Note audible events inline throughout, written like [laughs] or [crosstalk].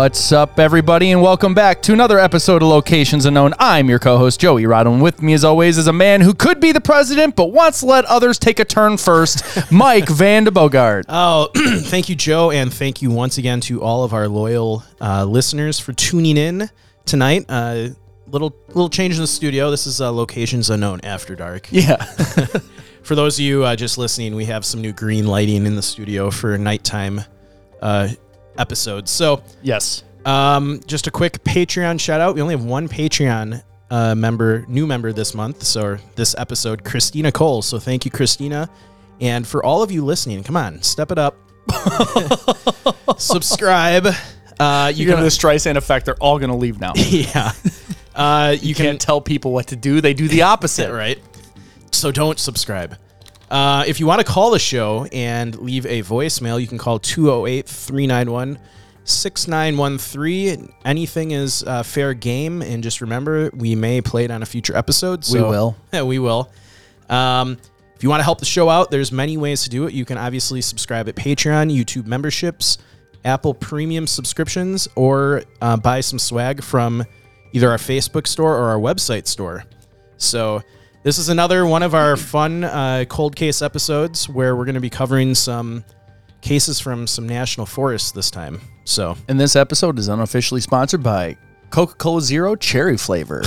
What's up, everybody, and welcome back to another episode of Locations Unknown. I'm your co-host Joey Rado, and with me, as always, is a man who could be the president but wants to let others take a turn first. [laughs] Mike Van de Bogart. Oh, [clears throat] thank you, Joe, and thank you once again to all of our loyal uh, listeners for tuning in tonight. Uh, little little change in the studio. This is uh, Locations Unknown After Dark. Yeah, [laughs] [laughs] For those of you uh, just listening, we have some new green lighting in the studio for nighttime uh, episodes. So, yes. um, just a quick Patreon shout out. We only have one Patreon uh, member, new member this month, so this episode, Kristina Cole. So thank you, Kristina. And for all of you listening, come on, step it up. [laughs] Subscribe. Uh, You're you're gonna the Streisand effect. They're all gonna leave now. [laughs] yeah. Uh, you, You can can't tell people what to do. They do the opposite. [laughs] right. So don't subscribe. Uh, if you want to call the show and leave a voicemail, you can call 208 391 6913. Anything is uh, fair game. And just remember, we may play it on a future episode. We will. [laughs] Yeah, we will. Um, if you want to help the show out, there's many ways to do it. You can obviously subscribe at Patreon, YouTube memberships, Apple Premium subscriptions, or uh, buy some swag from either our Facebook store or our website store. So this is another one of our fun uh, cold case episodes where we're going to be covering some cases from some national forests this time. So And this episode is unofficially sponsored by Coca-Cola Zero Cherry Flavor.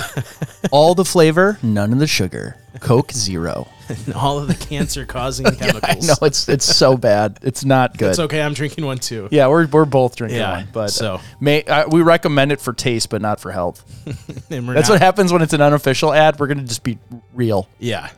all the flavor, none of the sugar. Coke Zero. [laughs] all of the cancer-causing [laughs] I chemicals. know it's it's so bad. It's not good. It's okay. I'm drinking one too. Yeah, we're, we're both drinking Yeah, one, but so- may uh, we recommend it for taste, but not for health. [laughs] And we're That's not- what happens when it's an unofficial ad. We're gonna just be real. Yeah.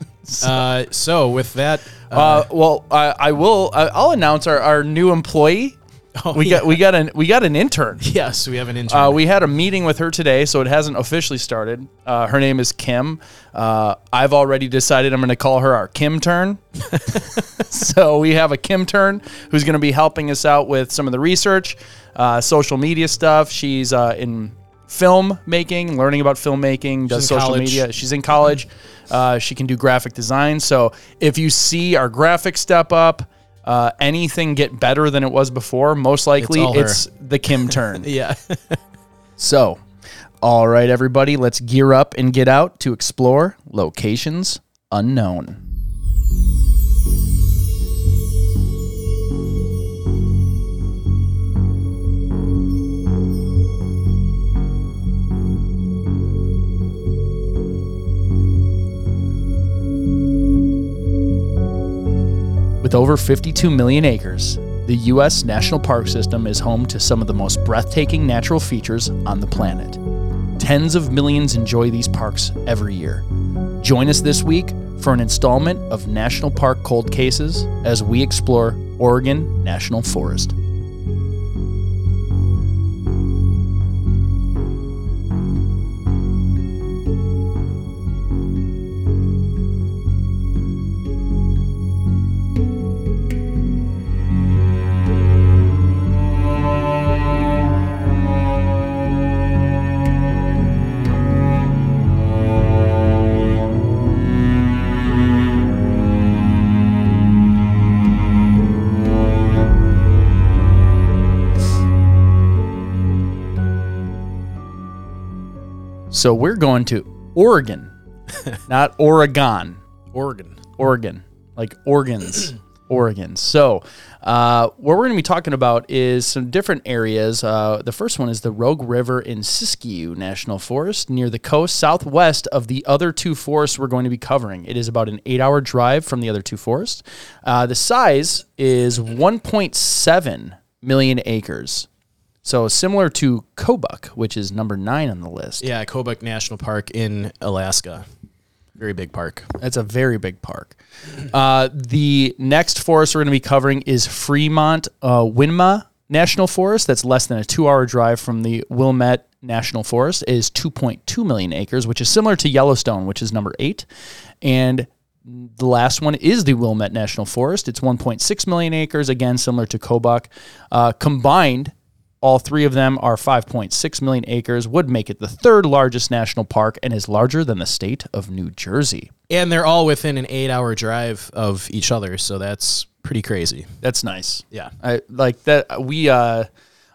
Uh, so with that, uh, Uh, well, I, I will. I, I'll announce our, our new employee. Oh, We got we got an we got an intern. yes, we have an intern. Uh, we had a meeting with her today, so it hasn't officially started. Uh, her name is Kim. Uh, I've already decided I'm going to call her our Kim turn. [laughs] so we have a Kim turn who's going to be helping us out with some of the research, uh, social media stuff. She's uh, in film making, learning about filmmaking, does social college. media. She's in college. Uh, she can do graphic design. So if you see our graphic step up, uh, anything get better than it was before, most likely her. it's the Kim turn. [laughs] yeah. [laughs] So, all right, everybody, let's gear up and get out to explore locations unknown. With over 52 million acres, the U.S. National Park System is home to some of the most breathtaking natural features on the planet. Tens of millions enjoy these parks every year. Join us this week for an installment of National Park Cold Cases as we explore Oregon National Forest. So we're going to Oregon, [laughs] not Oregon. Oregon. Oregon, like organs, [clears throat] Oregon. So, uh, what we're going to be talking about is some different areas. Uh, the first one is the Rogue River in Siskiyou National Forest near the coast, southwest of the other two forests we're going to be covering. It is about an eight hour drive from the other two forests. Uh, the size is 1.7 million acres. So similar to Kobuk, which is number nine on the list. Yeah, Kobuk National Park in Alaska. Very big park. That's a very big park. Uh, the next forest we're going to be covering is Fremont uh, Winema National Forest. That's less than a two-hour drive from the Wilmette National Forest. It is 2.2 million acres, which is similar to Yellowstone, which is number eight. And the last one is the Wilmette National Forest. It's 1.6 million acres, again similar to Kobuk. Uh, combined, all three of them are 5.6 million acres, would make it the third largest national park, and is larger than the state of New Jersey. And they're all within an eight hour drive of each other. So that's pretty crazy. That's nice. Yeah. I like that. We, uh,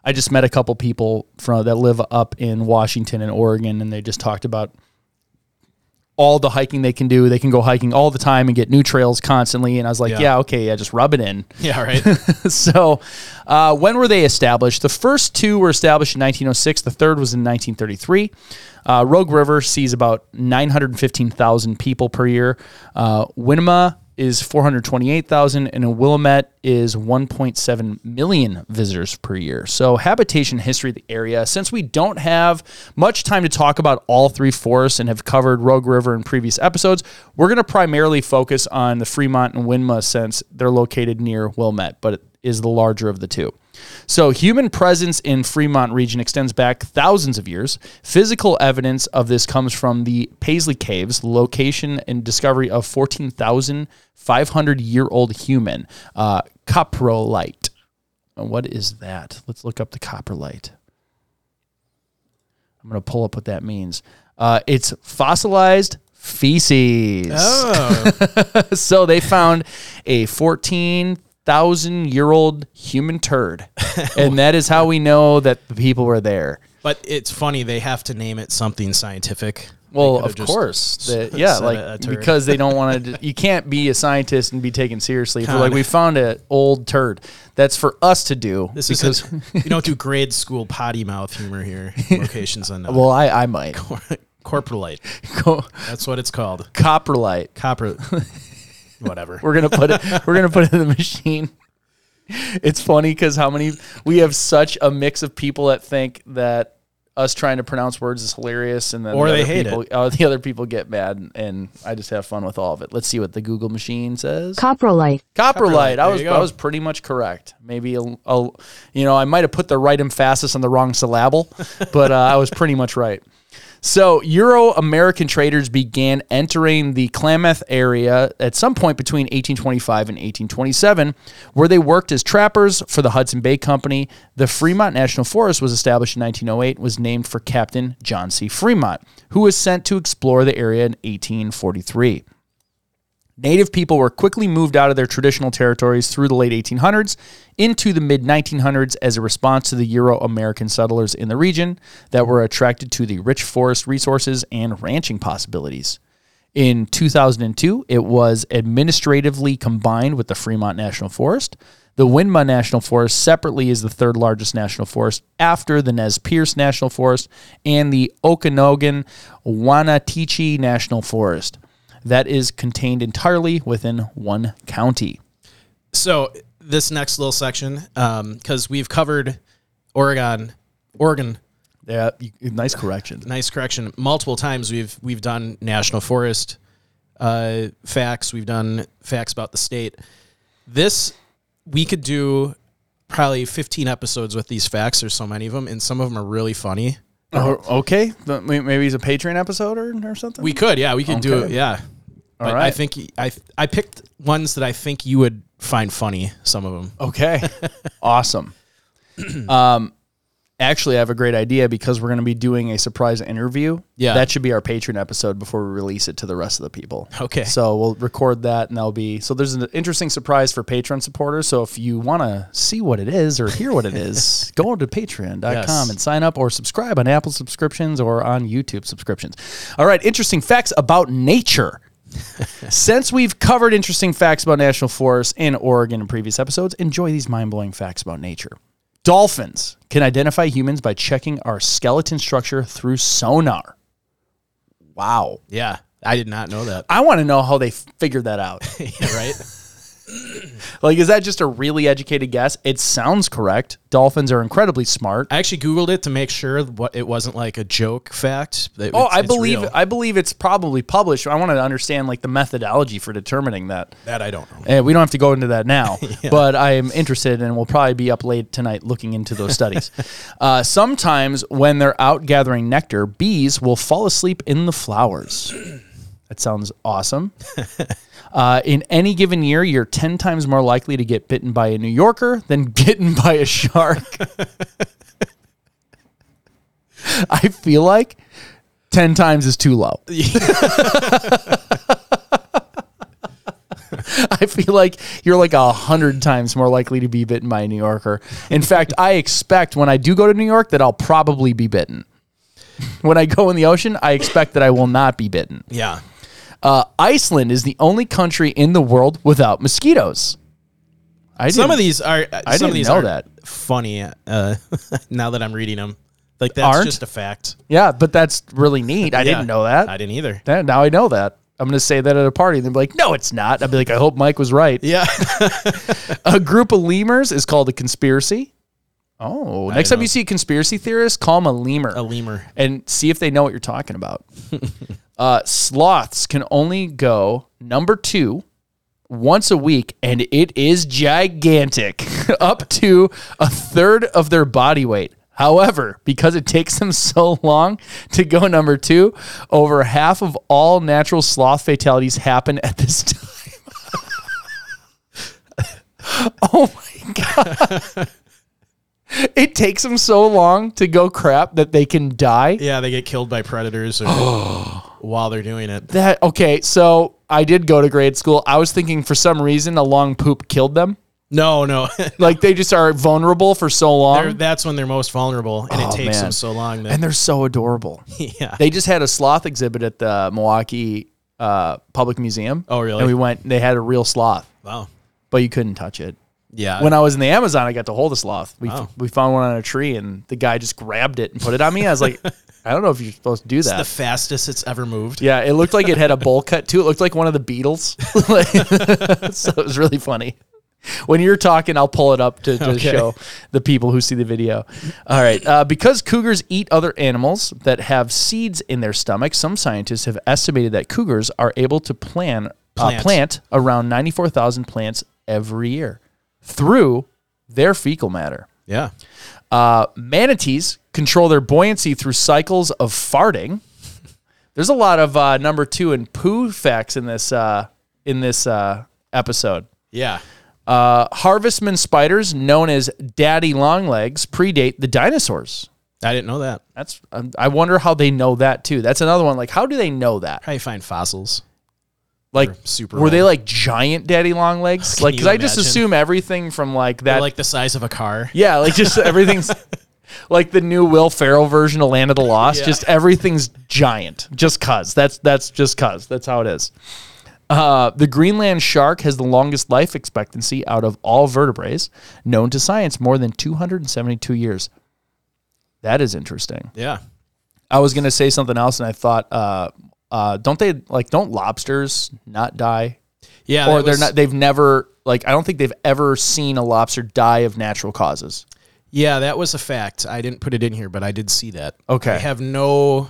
I just met a couple people from that live up in Washington and Oregon, and they just talked about all the hiking they can do. They can go hiking all the time and get new trails constantly. And I was like, Yeah. yeah, okay, yeah, just rub it in. [laughs] Yeah, right. [laughs] so, uh, when were they established? The first two were established in 1906. The third was in 1933. Uh, Rogue River sees about 915,000 people per year. Uh, Winema is 428,000, and Willamette is 1.7 million visitors per year. So, habitation history of the area. Since we don't have much time to talk about all three forests and have covered Rogue River in previous episodes, we're going to primarily focus on the Fremont and Winema since they're located near Wilmette, but it is the larger of the two. So, human presence in Fremont region extends back thousands of years. Physical evidence of this comes from the Paisley Caves, location and discovery of 14,500 year old human uh, coprolite. What is that? Let's look up the coprolite. I'm going to pull up what that means. Uh, it's fossilized feces. oh, [laughs] so they found a 14,000 year old human turd. [laughs] and that is how we know that the people were there. but it's funny. They have to name it something scientific. Well, of course. The- [laughs] yeah, like a- a turd. because they don't want to. [laughs] You can't be a scientist and be taken seriously. If like we found an old turd. That's for us to do. This because is you don't do grade school potty mouth humor here. Locations unknown. well, I I might Corporalite. go That's what it's called. coprolite. Copper. Whatever. We're gonna put it. We're gonna put it in the machine. It's funny because how many we have such a mix of people that think that us trying to pronounce words is hilarious, and then Or the they other hate people, Oh, the other people get mad, and, and I just have fun with all of it. Let's see what the Google machine says. Coprolite. Coprolite. I There was I was pretty much correct. Maybe a, a you know I might have put the right emphasis on the wrong syllable, but uh, I was pretty much right. So Euro American traders began entering the Klamath area at some point between 1825 and 1827, where they worked as trappers for the Hudson Bay Company. The Fremont National Forest was established in 1908, was named for Captain John C. Fremont, who was sent to explore the area in 1843. Native people were quickly moved out of their traditional territories through the late 1800s into the mid 1900s as a response to the Euro American settlers in the region that were attracted to the rich forest resources and ranching possibilities. In 2002, it was administratively combined with the Fremont National Forest. The Winema National Forest separately is the third largest national forest after the Nez Perce National Forest and the Okanogan Wenatchee National Forest that is contained entirely within one county. So this next little section, because we've covered Oregon, Oregon. Yeah, nice correction. Nice correction. Multiple times we've we've done national forest uh, facts. We've done facts about the state. This we could do probably 15 episodes with these facts. There's so many of them, and some of them are really funny. Oh, okay, maybe it's a Patreon episode or, or something. We could, yeah, we could do it, Okay. yeah. But I think I I picked ones that I think you would find funny. Some of them. Okay. [laughs] awesome. [clears throat] Um, actually, I have a great idea because we're going to be doing a surprise interview. Yeah. That should be our Patreon episode before we release it to the rest of the people. Okay. So we'll record that and that'll be so there's an interesting surprise for Patreon supporters. So if you want to see what it is or hear what it [laughs] is, go to patreon.com Yes. and sign up or subscribe on Apple subscriptions or on YouTube subscriptions. All right, interesting facts about nature. [laughs] Since we've covered interesting facts about national forests in Oregon in previous episodes, enjoy these mind blowing facts about nature. Dolphins can identify humans by checking our skeleton structure through sonar. Wow. Yeah, I did not know that. I want to know how they figured that out. [laughs] yeah, right. [clears throat] like, is that just a really educated guess? It sounds correct. Dolphins are incredibly smart. I actually googled it to make sure what it wasn't like a joke fact. It- Oh, I believe real. I believe it's probably published. I want to understand like the methodology for determining that. that I don't know. And we don't have to go into that now, [laughs] but I am interested and we'll probably be up late tonight looking into those studies. [laughs] uh, sometimes when they're out gathering nectar, bees will fall asleep in the flowers. [clears throat] That sounds awesome. [laughs] Uh, in any given year, you're 10 times more likely to get bitten by a New Yorker than [laughs] bitten by a shark. [laughs] I feel like 10 times is too low. [laughs] I feel like you're like a hundred times more likely to be bitten by a New Yorker. In fact, I expect when I do go to New York that I'll probably be bitten. When I go in the ocean, I expect that I will not be bitten. Yeah. Uh, Iceland is the only country in the world without mosquitoes. I Some of these are. uh, I some of didn't these know are that. funny. Uh, [laughs] now that I'm reading them, like that's Aren't? just a fact. yeah, but that's really neat. I Yeah. didn't know that. I didn't either. That- now I know that. I'm going to say that at a party. And they'll be like, no, it's not. I'll be like, I hope Mike was right. Yeah. [laughs] A group of lemurs is called a conspiracy. Oh, next time know. you see a conspiracy theorist, call them a lemur. a lemur. and see if they know what you're talking about. [laughs] uh, sloths can only go number two once a week, and it is gigantic, [laughs] up to a third of their body weight. However, because it takes them [laughs] so long to go number two, over half of all natural sloth fatalities happen at this [laughs] time. oh my God. It takes them so long to go crap that they can die. Yeah, they get killed by predators or [gasps] while they're doing it. That okay, so I did go to grade school. I was thinking for some reason a long poop killed them. No, no. [laughs] Like they just are vulnerable for so They're- long. that's when they're most vulnerable, and Oh, it takes man. them so long. That, and they're so adorable. [laughs] yeah. They just had a sloth exhibit at the Milwaukee uh, Public Museum. Oh, really? And we went. They had a real sloth, wow. but you couldn't touch it. Yeah. When I was in the Amazon, I got to hold a sloth. We Wow. we found one on a tree, and the guy just grabbed it and put it on me. I was like, [laughs] I don't know if you're supposed to do it's that. the fastest it's ever moved. Yeah, it looked like it had a bowl [laughs] cut too. It looked like one of the Beatles. Like- [laughs] so it was really funny. When you're talking, I'll pull it up to, to Okay. show the people who see the video. All right. Uh, because cougars eat other animals that have seeds in their stomach, some scientists have estimated that cougars are able to plan, uh, Plant. plant around 94,000 plants every year through their fecal matter. Yeah. Uh, manatees control their buoyancy through cycles of farting. There's a lot of uh, number two and poo facts in this uh, in this uh, episode. Yeah. Uh, harvestman spiders, known as daddy longlegs, predate the dinosaurs. I didn't know that. That's um, I wonder how they know that too. That's another one. Like, how do they know that? Probably find fossils. Like, super were they like giant daddy longlegs? Can Like, because I just imagine? assume everything from like They're that like the size of a car. Yeah, like just [laughs] everything's like the new Will Ferrell version of Land of the Lost. Yeah. Just everything's giant. Just cause. That's that's just cause. That's how it is. Uh, the Greenland shark has the longest life expectancy out of all vertebrates known to science, more than 272 years. That is interesting. Yeah. I was gonna say something else, and I thought, uh, uh, don't they like don't lobsters not die, Yeah. or they're was- not? They've never like I don't think they've ever seen a lobster die of natural causes. Yeah, that was a fact. I didn't put it in here, but I did see that. Okay. I have no.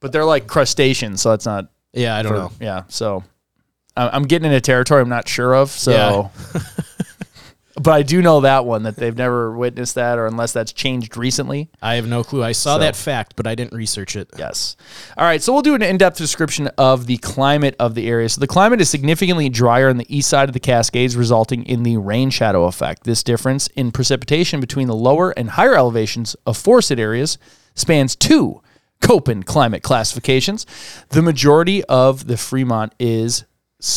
But they're like crustaceans, so that's not. Yeah, I don't for- know. Yeah, so I- I'm getting into territory I'm not sure of. So, [laughs] but I do know that one that they've never witnessed that, or unless that's changed recently. I have no clue. I saw So- that fact, but I didn't research it. Yes. All right. So we'll do an in-depth description of the climate of the area. So the climate is significantly drier on the east side of the Cascades, resulting in the rain shadow effect. This difference in precipitation between the lower and higher elevations of forested areas spans two Köppen climate classifications. The majority of the Fremont is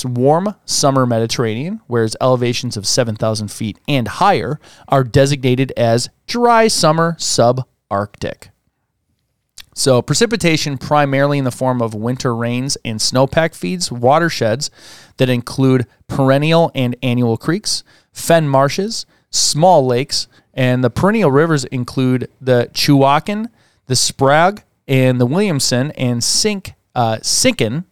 warm summer Mediterranean, whereas elevations of 7,000 feet and higher are designated as dry summer subarctic. So, precipitation primarily in the form of winter rains and snowpack feeds watersheds that include perennial and annual creeks, fen marshes, small lakes, and the perennial rivers include the Chewaucan, the Sprague, and the Williamson and Sink, uh, Sinken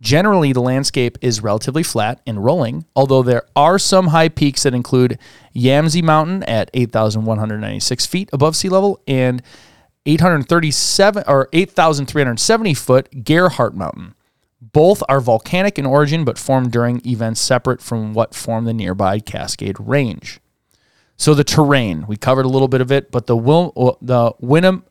Generally, the landscape is relatively flat and rolling, although there are some high peaks that include Yamsey Mountain at 8,196 feet above sea level and 837 or 8,370 foot Gearhart Mountain. Both are volcanic in origin but formed during events separate from what formed the nearby Cascade Range. So the terrain, we covered a little bit of it, but the Wil- uh, the Winnem,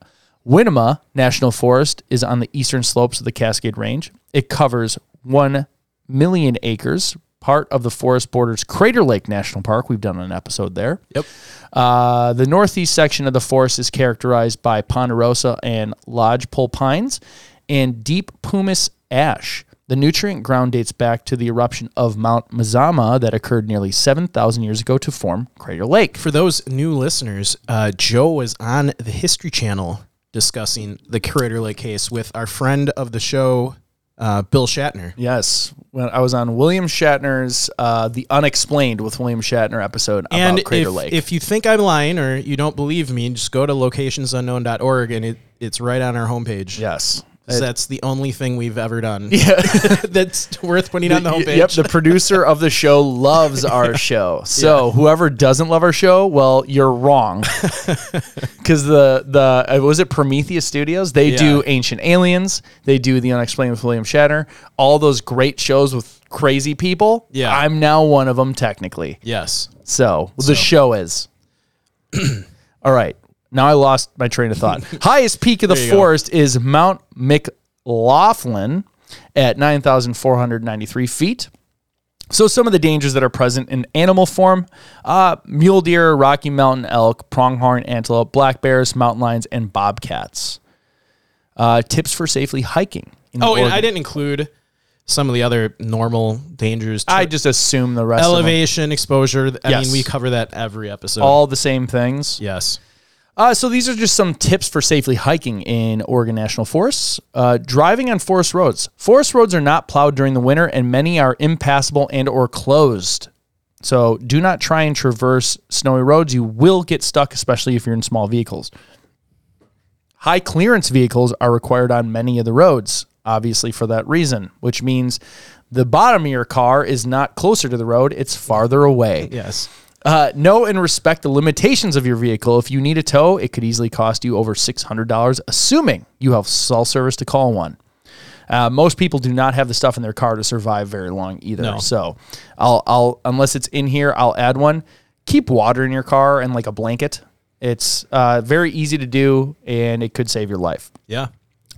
Winema National Forest is on the eastern slopes of the Cascade Range. It covers 1 million acres, part of the forest borders Crater Lake National Park. We've done an episode there. Yep. Uh, the northeast section of the forest is characterized by ponderosa and lodgepole pines and deep pumice ash. The nutrient ground dates back to the eruption of Mount Mazama that occurred nearly 7,000 years ago to form Crater Lake. For those new listeners, uh, Joe was on the History Channel discussing the Crater Lake case with our friend of the show, uh, Bill Shatner. Yes, when I was on William Shatner's uh, "The Unexplained" with William Shatner episode And about Crater if, Lake. if you think I'm lying or you don't believe me, just go to locationsunknown.org and it, it's right on our homepage. yes, So that's the only thing we've ever done [laughs] yeah. [laughs] that's worth putting on the homepage. Yep, the producer of the show loves our [laughs] show. So whoever doesn't love our show, well, you're wrong. Because the the uh, was it Prometheus Studios? They Yeah. do Ancient Aliens. They do The Unexplained with William Shatner. All those great shows with crazy people. Yeah. I'm now one of them technically. yes. So, the show is. [clears throat] All right. Now I lost my train of thought. [laughs] Highest peak of the you go. forest is Mount McLoughlin at 9,493 feet. So some of the dangers that are present in animal form, uh, mule deer, Rocky Mountain elk, pronghorn antelope, black bears, mountain lions, and bobcats. Uh, tips for safely hiking. in Oh, and I didn't include some of the other normal dangers. I just assume the rest of elevation, exposure. I Yes. mean, we cover that every episode. all the same things. yes. Uh, so these are just some tips for safely hiking in Oregon National Forests. Uh, driving on forest roads. Forest roads are not plowed during the winter, and many are impassable and or closed. So do not try and traverse snowy roads. You will get stuck, especially if you're in small vehicles. High clearance vehicles are required on many of the roads, obviously for that reason, which means the bottom of your car is not closer to the road, it's farther away. Yes. Uh, know and respect the limitations of your vehicle. If you need a tow, it could easily cost you over $600, assuming you have cell service to call one. Uh, most people do not have the stuff in their car to survive very long either. No. So, I'll, I'll unless it's in here, I'll add one. Keep water in your car and like a blanket. It's uh, very easy to do, and it could save your life. Yeah.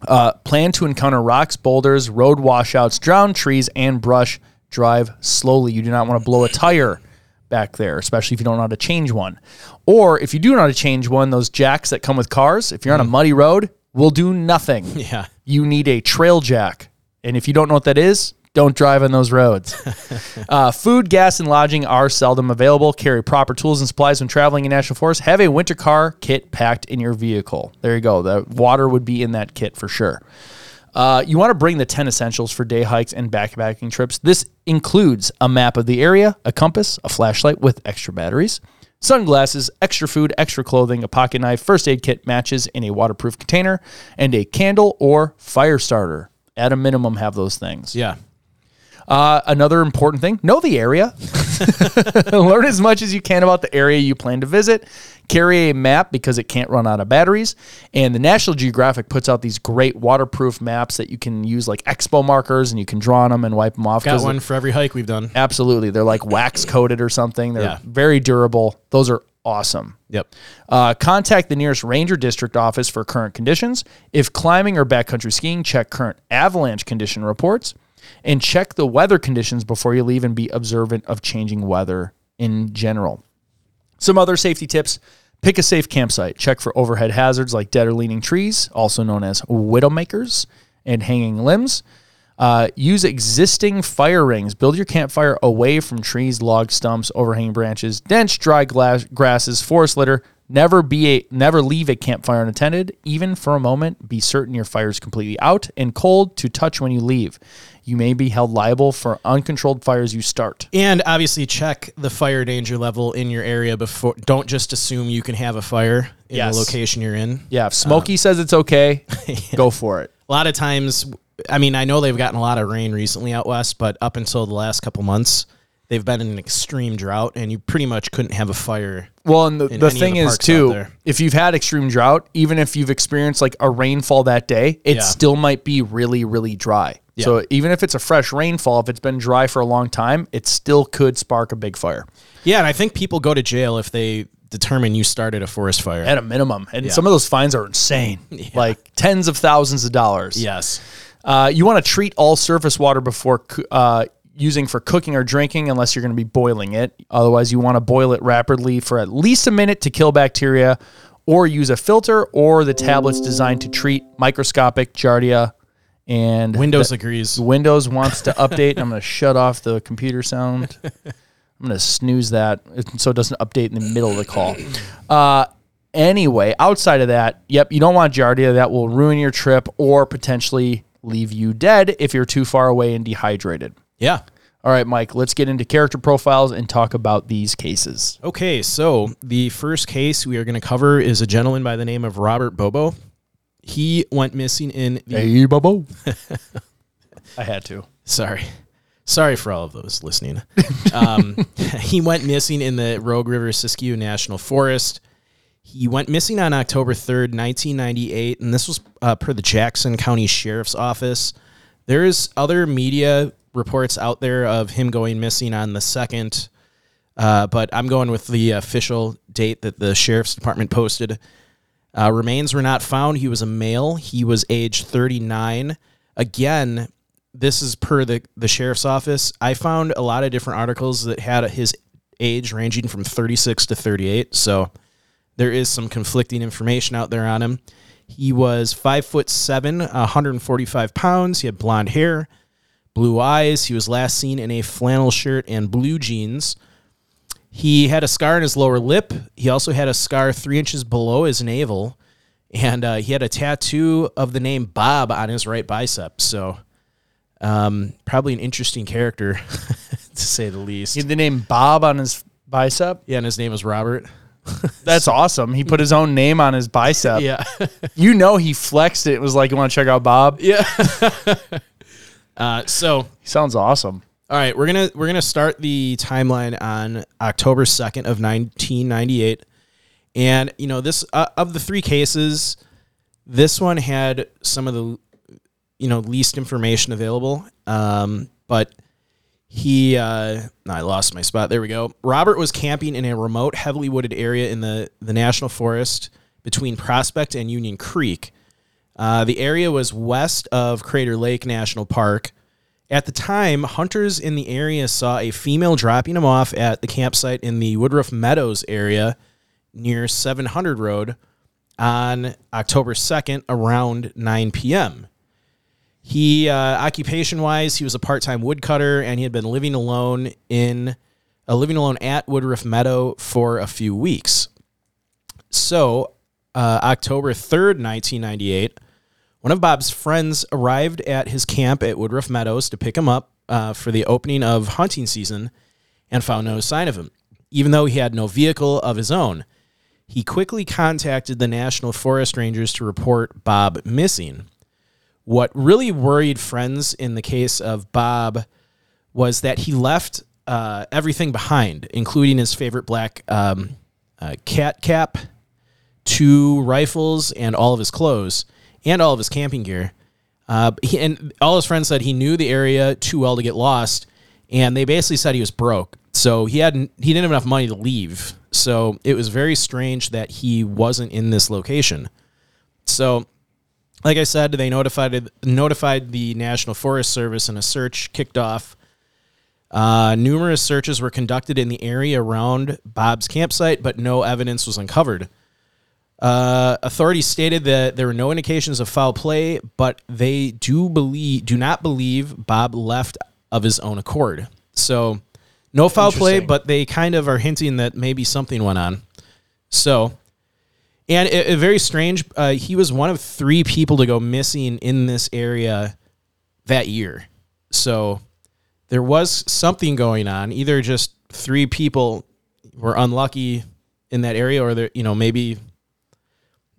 Uh, plan to encounter rocks, boulders, road washouts, drowned trees, and brush. Drive slowly. You do not want to blow a tire back there, especially if you don't know how to change one. Or if you do know how to change one, those jacks that come with cars, if you're on a muddy road, will do nothing. [laughs] Yeah. You need a trail jack. And if you don't know what that is, don't drive on those roads. [laughs] uh, food, gas, and lodging are seldom available. Carry proper tools and supplies when traveling in national forest. Have a winter car kit packed in your vehicle. There you go. The water would be in that kit for sure. Uh, you want to bring the 10 essentials for day hikes and backpacking trips. This includes a map of the area, a compass, a flashlight with extra batteries, sunglasses, extra food, extra clothing, a pocket knife, first aid kit, matches in a waterproof container, and a candle or fire starter. At a minimum, have those things. Yeah. Uh, another important thing know the area. [laughs] Learn as much as you can about the area you plan to visit. Carry a map because it can't run out of batteries. And the National Geographic puts out these great waterproof maps that you can use like expo markers and you can draw on them and wipe them off. Got one for every hike we've done. Absolutely. They're like wax coated or something. They're Yeah. very durable. Those are awesome. Yep. Uh, contact the nearest ranger district office for current conditions. If climbing or backcountry skiing, check current avalanche condition reports and check the weather conditions before you leave and be observant of changing weather in general. Some other safety tips pick a safe campsite. Check for overhead hazards like dead or leaning trees, also known as widowmakers, and hanging limbs. Uh, use existing fire rings. Build your campfire away from trees, log stumps, overhanging branches, dense, dry glass, grasses, forest litter. Never be a never leave a campfire unattended, even for a moment. Be certain your fire is completely out and cold to touch when you leave. You may be held liable for uncontrolled fires you start. And obviously check the fire danger level in your area before don't just assume you can have a fire in Yes. the location you're in. Yeah, if Smokey um, says it's okay, [laughs] go for it. A lot of times I mean, I know they've gotten a lot of rain recently out west, but up until the last couple months, they've been in an extreme drought, and you pretty much couldn't have a fire. Well, and the, the thing the is too, if you've had extreme drought, even if you've experienced like a rainfall that day, it Yeah. still might be really, really dry. So even if it's a fresh rainfall, if it's been dry for a long time, it still could spark a big fire Yeah, and I think people go to jail if they determine you started a forest fire. at a minimum. And some of those fines are insane, [laughs] like tens of thousands of dollars. yes. Uh, you want to treat all surface water before uh, using for cooking or drinking, unless you're going to be boiling it. Otherwise, you want to boil it rapidly for at least a minute to kill bacteria, or use a filter or the tablets designed to treat microscopic giardia. And Windows agrees. Windows wants to [laughs] update. and I'm going to shut off the computer sound. I'm going to snooze that so it doesn't update in the middle of the call. Uh, anyway, outside of that, yep, you don't want Giardia. That will ruin your trip or potentially leave you dead if you're too far away and dehydrated. Yeah. All right, Mike, let's get into character profiles and talk about these cases. Okay, so the first case we are going to cover is a gentleman by the name of Robert Bobo. He went missing in the. Hey, Bobo. I had to. Sorry. Sorry for all of those listening. Um, [laughs] he went missing in the Rogue River Siskiyou National Forest. He went missing on October 3rd, 1998, and this was uh, per the Jackson County Sheriff's Office. There's other media reports out there of him going missing on the 2nd, uh, but I'm going with the official date that the Sheriff's Department posted. Uh, remains were not found. He was a male. He was age 39. Again, this is per the, the sheriff's office. I found a lot of different articles that had his age ranging from 36 to 38. So there is some conflicting information out there on him. He was five foot seven, 145 pounds. He had blonde hair, blue eyes. He was last seen in a flannel shirt and blue jeans. He had a scar in his lower lip. He also had a scar three inches below his navel, and uh, he had a tattoo of the name Bob on his right bicep. So, um, probably an interesting character, [laughs] to say the least. He had the name Bob on his bicep. Yeah, and his name was Robert. [laughs] That's awesome. He put his own name on his bicep. Yeah, [laughs] You know he flexed it. It was like, you want to check out Bob? yeah. uh, so, He sounds awesome. All right, we're gonna we're gonna start the timeline on October second of nineteen ninety eight, and you know this uh, of the three cases, this one had some of the you know least information available, um, but he uh, I lost my spot. There we go. Robert was camping in a remote, heavily wooded area in the the national forest between Prospect and Union Creek. Uh, the area was west of Crater Lake National Park. At the time, hunters in the area saw a female dropping him off at the campsite in the Woodruff Meadows area near 700 Road on October 2nd around 9 p.m. He, uh, occupation wise, he was a part time woodcutter and he had been living alone in, uh, living alone at Woodruff Meadow for a few weeks. So, uh, October 3rd, 1998, one of Bob's friends arrived at his camp at Woodruff Meadows to pick him up uh, for the opening of hunting season and found no sign of him. Even though he had no vehicle of his own, he quickly contacted the National Forest Rangers to report Bob missing. What really worried friends in the case of Bob was that he left uh, everything behind, including his favorite black um, uh, cat cap, two rifles, and all of his clothes, and all of his camping gear. Uh, and all his friends said he knew the area too well to get lost, and they basically said he was broke. So he hadn't he didn't have enough money to leave. So it was very strange that he wasn't in this location. So, like I said, they notified notified the National Forest Service, and a search kicked off. Uh, numerous searches were conducted in the area around Bob's campsite, but no evidence was uncovered. Uh, authorities stated that there were no indications of foul play, but they do believe do not believe Bob left of his own accord. So, no foul play, but they kind of are hinting that maybe something went on. So, and it, it- very strange. Uh, he was one of three people to go missing in this area that year. So, there was something going on. Either just three people were unlucky in that area, or there, you know, maybe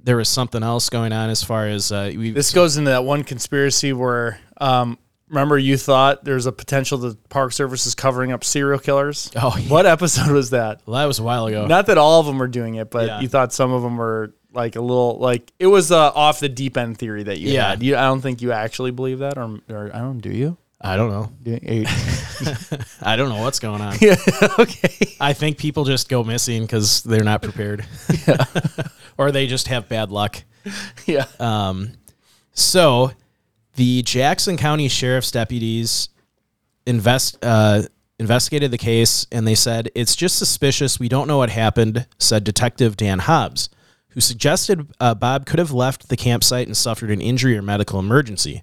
there was something else going on as far as uh, we. This goes into that one conspiracy where, um, remember, you thought there's a potential the Park Service is covering up serial killers. Oh, yeah. what episode was that? well, that was a while ago. Not that all of them were doing it, but Yeah. you thought some of them were like a little like it was uh, off the deep end theory that you Yeah. had. You, I don't think you actually believe that, or, or I don't. Do you? I don't know. [laughs] [laughs] I don't know what's going on. yeah. [laughs] okay. I think people just go missing because they're not prepared, or they just have bad luck. [laughs] Yeah. Um, so the Jackson County Sheriff's deputies invest uh, investigated the case, and they said it's just suspicious. We don't know what happened," said Detective Dan Hobbs, who suggested uh, Bob could have left the campsite and suffered an injury or medical emergency.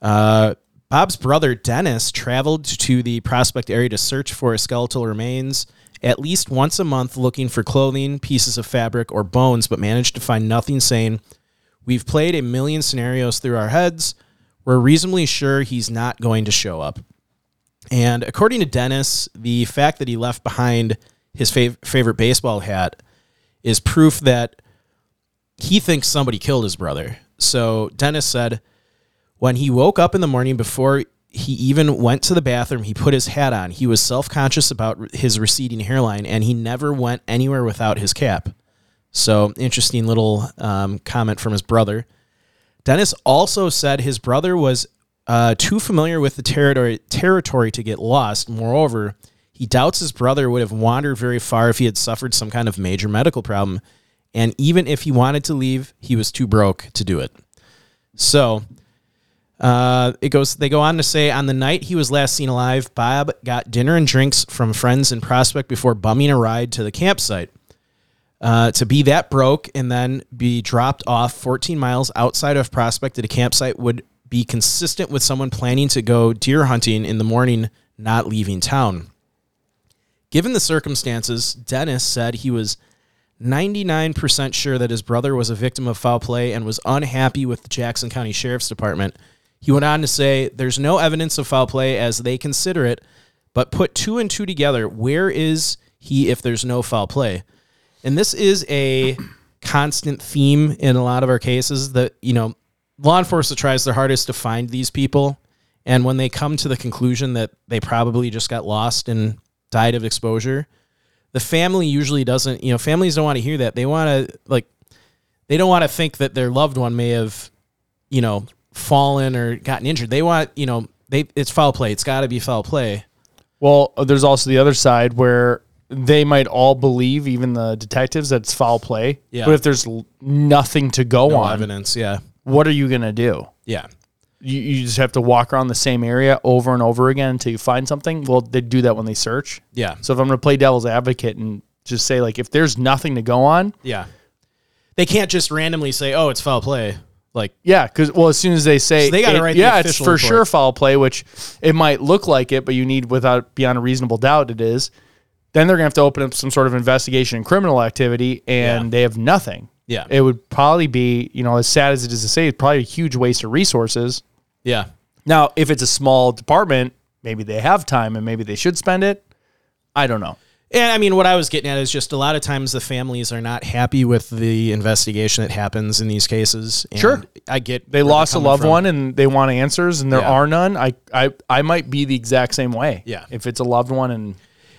Uh, Bob's brother Dennis traveled to the Prospect area to search for skeletal remains at least once a month, looking for clothing, pieces of fabric, or bones, but managed to find nothing. Saying, "We've played a million scenarios through our heads. We're reasonably sure he's not going to show up." And according to Dennis, the fact that he left behind his fav- favorite baseball hat is proof that he thinks somebody killed his brother. So Dennis said, when he woke up in the morning before he even went to the bathroom, he put his hat on. He was self conscious about his receding hairline and he never went anywhere without his cap. So, interesting little um, comment from his brother. Dennis also said his brother was uh, too familiar with the territory, territory to get lost. Moreover, he doubts his brother would have wandered very far if he had suffered some kind of major medical problem. And even if he wanted to leave, he was too broke to do it. So, uh, it goes. They go on to say on the night he was last seen alive, Bob got dinner and drinks from friends in Prospect before bumming a ride to the campsite. Uh, to be that broke and then be dropped off 14 miles outside of Prospect at a campsite would be consistent with someone planning to go deer hunting in the morning, not leaving town. Given the circumstances, Dennis said he was 99% sure that his brother was a victim of foul play and was unhappy with the Jackson County Sheriff's Department. He went on to say, There's no evidence of foul play as they consider it, but put two and two together. Where is he if there's no foul play? And this is a constant theme in a lot of our cases that, you know, law enforcement tries their hardest to find these people. And when they come to the conclusion that they probably just got lost and died of exposure, the family usually doesn't, you know, families don't want to hear that. They want to, like, they don't want to think that their loved one may have, you know, fallen or gotten injured. They want, you know, they it's foul play. It's got to be foul play. Well, there's also the other side where they might all believe, even the detectives, that it's foul play. Yeah. But if there's l- nothing to go No on, evidence. Yeah. what are you gonna do? Yeah. You, you just have to walk around the same area over and over again until you find something. Well, they do that when they search. Yeah. So if I'm gonna play devil's advocate and just say like, if there's nothing to go on, Yeah. They can't just randomly say, "Oh, it's foul play." Like, Yeah, because well, as soon as they say So they gotta it- the yeah, it's for report. sure foul play, which it might look like it, but you need without beyond a reasonable doubt it is. Then they're gonna have to open up some sort of investigation and criminal activity, and Yeah. they have nothing. yeah, It would probably be, you know, as sad as it is to say, it's probably a huge waste of resources. yeah, Now, if it's a small department, maybe they have time and maybe they should spend it. I don't know. And I mean, what I was getting at is just a lot of times the families are not happy with the investigation that happens in these cases. And Sure. I get They lost a loved from. one and they want answers, and there Yeah. are none. I, I, I might be the exact same way. Yeah. If it's a loved one and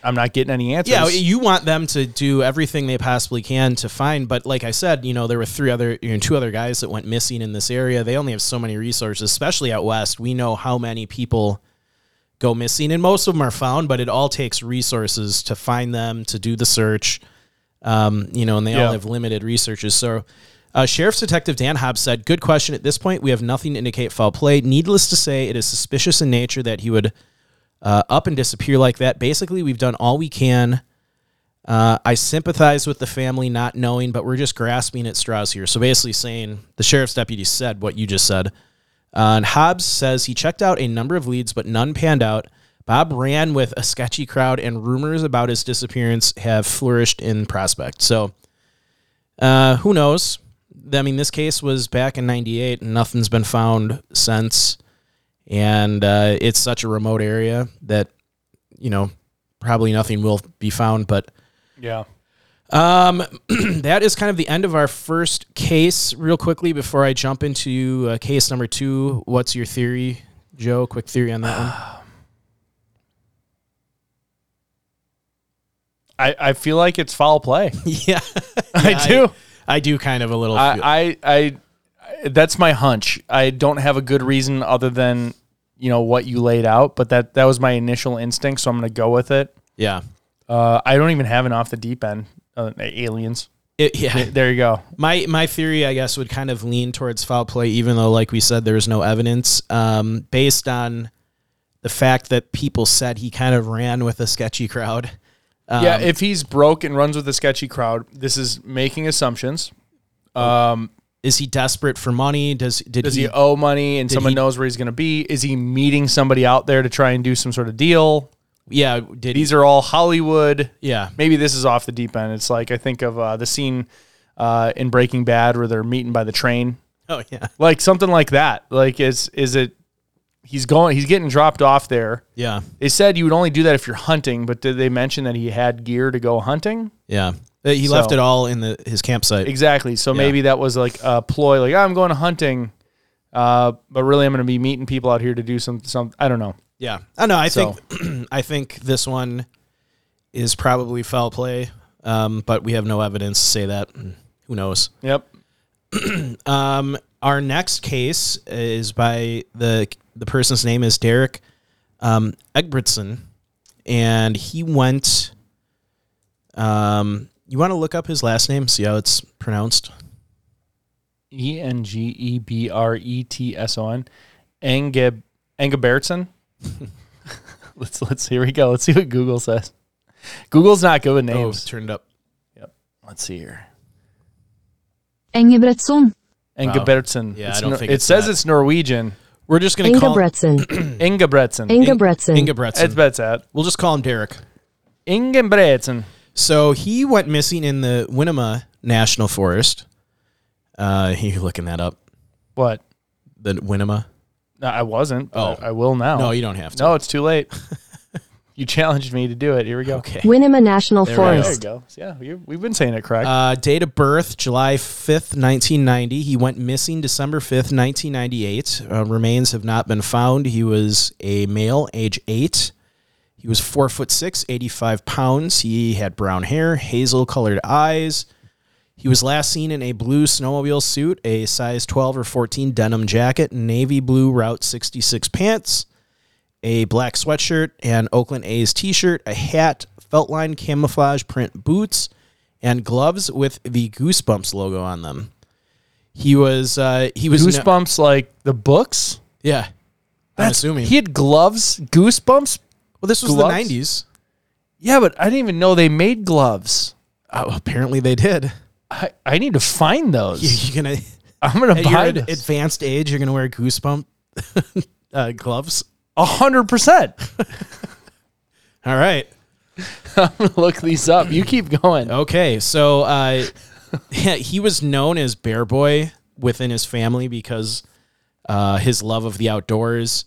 I'm not getting any answers. Yeah, you want them to do everything they possibly can to find, but like I said, you know, there were three other, you know, two other guys that went missing in this area. They only have so many resources, especially out west. We know how many people go missing, and most of them are found, but it all takes resources to find them, to do the search. Um, you know, and they Yeah. all have limited researches. So, uh, Sheriff's Detective Dan Hobbs said, "Good question. At this point, we have nothing to indicate foul play. Needless to say, it is suspicious in nature that he would." uh, up and disappear like that. Basically, we've done all we can. Uh, I sympathize with the family not knowing, but we're just grasping at straws here. So basically, saying the sheriff's deputy said what you just said. Uh, and Hobbs says he checked out a number of leads, but none panned out. Bob ran with a sketchy crowd, and rumors about his disappearance have flourished in Prospect. So, uh, who knows? I mean, this case was back in '98, and nothing's been found since and uh, it's such a remote area that you know probably nothing will be found but yeah. Um, [clears throat] that is kind of the end of our first case. Real quickly, before I jump into uh, case number two, what's your theory, Joe? Quick theory on that one. I, I feel like it's foul play. [laughs] yeah, [laughs] I do. I, do kind of a little. I, I, I, that's my hunch. I don't have a good reason other than you know what you laid out, but that that was my initial instinct, so I'm going to go with it. yeah, Uh, I don't even have an off the deep end. Uh, aliens. It- yeah. There you go. My my theory, I guess, would kind of lean towards foul play, even though, like we said, there was no evidence, um, based on the fact that people said he kind of ran with a sketchy crowd. Um, yeah, if he's broke and runs with a sketchy crowd, this is making assumptions. Um, is he desperate for money? Does did does he? he owe money and someone he- knows where he's going to be? Is he meeting somebody out there to try and do some sort of deal? Yeah, did These are all Hollywood. yeah, Maybe this is off the deep end. It's like I think of uh, the scene uh, in Breaking Bad where they're meeting by the train, oh yeah, like something like that. Like is is it? He's going. He's getting dropped off there. yeah, They said you would only do that if you're hunting, but did they mention that he had gear to go hunting? yeah. Uh, He So- left it all in the his campsite. Exactly. So maybe that was like a ploy, like I'm going hunting, uh, but really I'm going to be meeting people out here to do some some. I don't know. Yeah, I know. I So- think [clears throat] I think this one is probably foul play, um, but we have no evidence to say that. Who knows? Yep. [clears throat] Um, our next case is by the the person's name is Derrick um, Egbertson, and he went. Um, you want to look up his last name, see how it's pronounced? E N G E B R E T S O N, Engeb Engebertson. [laughs] let's let's here we go. Let's see what Google says. Google's not good with Oh, names. turned up. Yep. Let's see here. Engebretson. Engebertson. Yeah, I don't Nor- think it says that. it's Norwegian. We're just gonna call Engebretson. [clears throat] Engebretson. Engebretson. Ingebretson. It's bet that. We'll just call him Derrick. Engebretson. So he went missing in the Winema National Forest. Uh, you looking that up? What? The Winema? No, I wasn't. but Oh. I will now. No, you don't have to. No, it's too late. [laughs] you challenged me to do it. Here we go. Okay. Winema National There we go. There you Forest. go. Yeah, you, we've been saying it correct. Uh, date of birth, July 5th, 1990. He went missing December 5th, 1998. Uh, remains have not been found. He was a male, age eight. He was four foot six, 85 pounds. He had brown hair, hazel colored eyes. He was last seen in a blue snowmobile suit, a size 12 or 14 denim jacket, navy blue Route 66 pants, a black sweatshirt, and Oakland A's t shirt, a hat, felt line camouflage print boots, and gloves with the Goosebumps logo on them. He was uh, he was Goosebumps, like the books. yeah. I'm assuming. he had gloves. Goosebumps. well, this was gloves? the '90s. Yeah, but I didn't even know they made gloves. Oh, apparently they did. I, I need to find those. You, [laughs] you're gonna [laughs] I'm gonna at buy ad- this. advanced age. You're gonna wear Goosebump [laughs] uh, gloves. A hundred percent. All right. I'm gonna look these up. You keep going. Okay, so uh, yeah, he was known as Bear Boy within his family because uh, his love of the outdoors.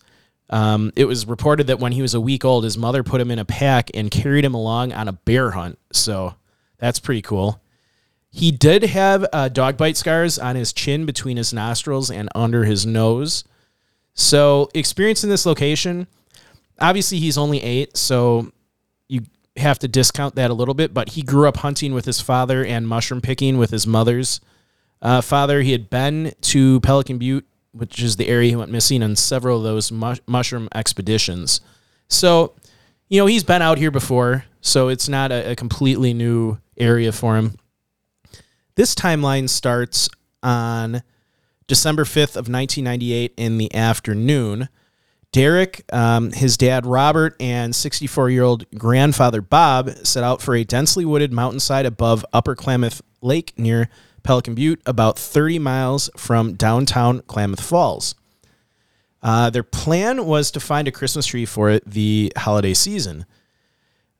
Um, it was reported that when he was a week old, his mother put him in a pack and carried him along on a bear hunt. So that's pretty cool. He did have uh, dog bite scars on his chin between his nostrils and under his nose. So, experience in this location, obviously he's only eight, so you have to discount that a little bit. But he grew up hunting with his father and mushroom picking with his mother's uh, father. He had been to Pelican Butte, which is the area he went missing, on several of those mush- mushroom expeditions. So, you know, he's been out here before, so it's not a, a completely new area for him. This timeline starts on December 5th of 1998 in the afternoon. Derrick, um, his dad Robert, and 64 year old grandfather Bob set out for a densely wooded mountainside above Upper Klamath Lake near Pelican Butte, about 30 miles from downtown Klamath Falls. Uh, their plan was to find a Christmas tree for the holiday season.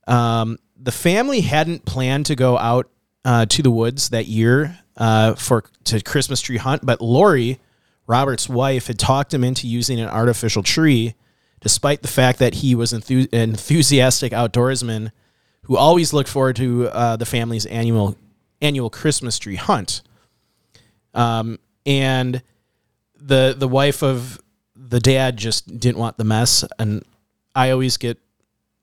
Um, the family hadn't planned to go out uh, to the woods that year uh, for to Christmas tree hunt, but Lori, Robert's wife, had talked him into using an artificial tree, despite the fact that he was enthu- an enthusiastic outdoorsman who always looked forward to uh, the family's annual annual Christmas tree hunt. Um, and the the wife of the dad just didn't want the mess, and I always get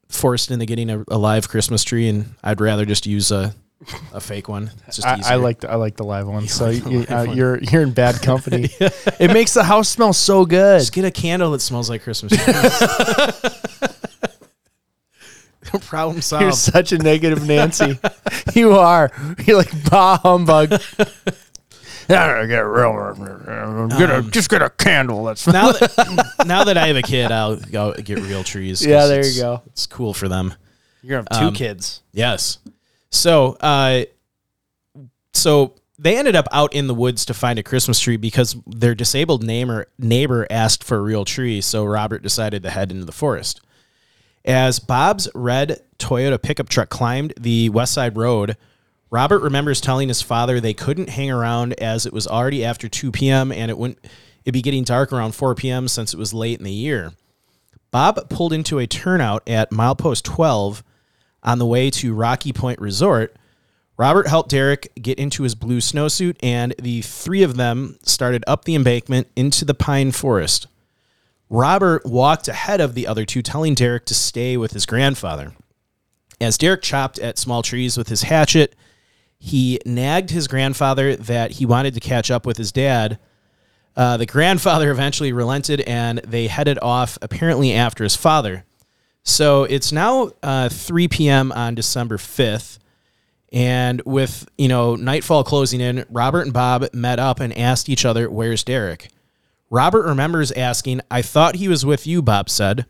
forced into getting a, a live Christmas tree, and I'd rather just use a a fake one. It's just I, I like the, I like the live one. so like you, live uh, you're you're in bad [laughs] company. It makes the house smell so good. Just get a candle that smells like Christmas. [laughs] Problem [laughs] You're such a negative Nancy. you are. You're like bah humbug. Yeah, get real. Get a, just get a candle. That's now that now that I have a kid, I'll go get real trees. Yeah, there you go. It's cool for them. You're gonna have two Um, kids. Yes. So, uh, so they ended up out in the woods to find a Christmas tree because their disabled neighbor neighbor asked for a real tree. So Robert decided to head into the forest. As Bob's red Toyota pickup truck climbed the West Side Road, Robert remembers telling his father they couldn't hang around as it was already after 2 p.m. and it wouldn't it'd be getting dark around 4 p.m. since it was late in the year. Bob pulled into a turnout at milepost 12 on the way to Rocky Point Resort. Robert helped Derrick get into his blue snowsuit, and the three of them started up the embankment into the pine forest. Robert walked ahead of the other two, telling Derrick to stay with his grandfather. As Derrick chopped at small trees with his hatchet, he nagged his grandfather that he wanted to catch up with his dad. Uh, the grandfather [laughs] eventually relented and they headed off, apparently after his father. So it's now uh, 3 p.m. on December 5th. And with, you know, nightfall closing in, Robert and Bob met up and asked each other, Where's Derrick? Robert remembers asking, I thought he was with you, Bob said.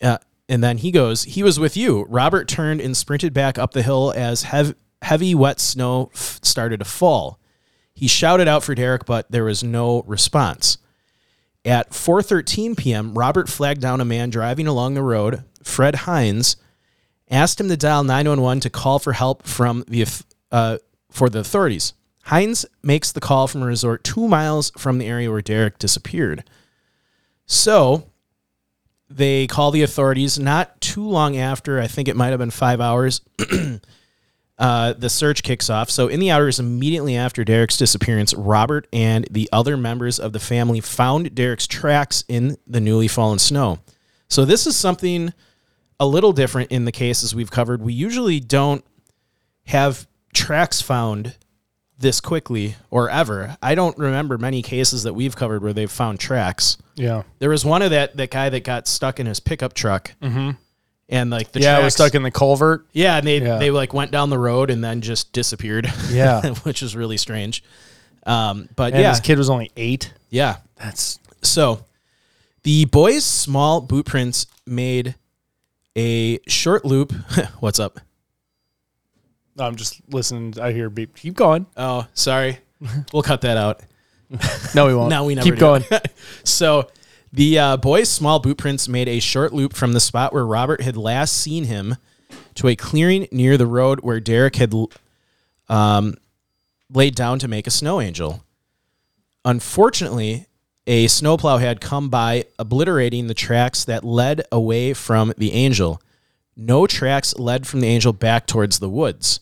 Uh, and then he goes, He was with you. Robert turned and sprinted back up the hill as hev- heavy, wet snow f- started to fall. He shouted out for Derrick, but there was no response. At 4:13 p.m., Robert flagged down a man driving along the road, Fred Hines, asked him to dial 911 to call for help from the uh, for the authorities. Hines makes the call from a resort 2 miles from the area where Derrick disappeared. So, they call the authorities not too long after, I think it might have been 5 hours. [clears throat] uh, the search kicks off. So, in the hours immediately after Derrick's disappearance, Robert and the other members of the family found Derrick's tracks in the newly fallen snow. So, this is something a little different in the cases we've covered. We usually don't have tracks found this quickly or ever. I don't remember many cases that we've covered where they've found tracks. Yeah. There was one of that that guy that got stuck in his pickup truck. And like the yeah, I was stuck in the culvert. yeah, and they Yeah. they like went down the road and then just disappeared. Yeah. [laughs] which is really strange. Um, but And yeah, this kid was only eight. yeah. That's So the boys' small boot prints made a short loop. [laughs] What's up? I'm just listening. I hear beep. Keep going. Oh, sorry. [laughs] we'll cut that out. No, we won't. No, we never keep going. So the uh, boys' small boot prints made a short loop from the spot where Robert had last seen him to a clearing near the road where Derrick had um, laid down to make a snow angel. Unfortunately, a snowplow had come by, obliterating the tracks that led away from the angel. No tracks led from the angel back towards the woods.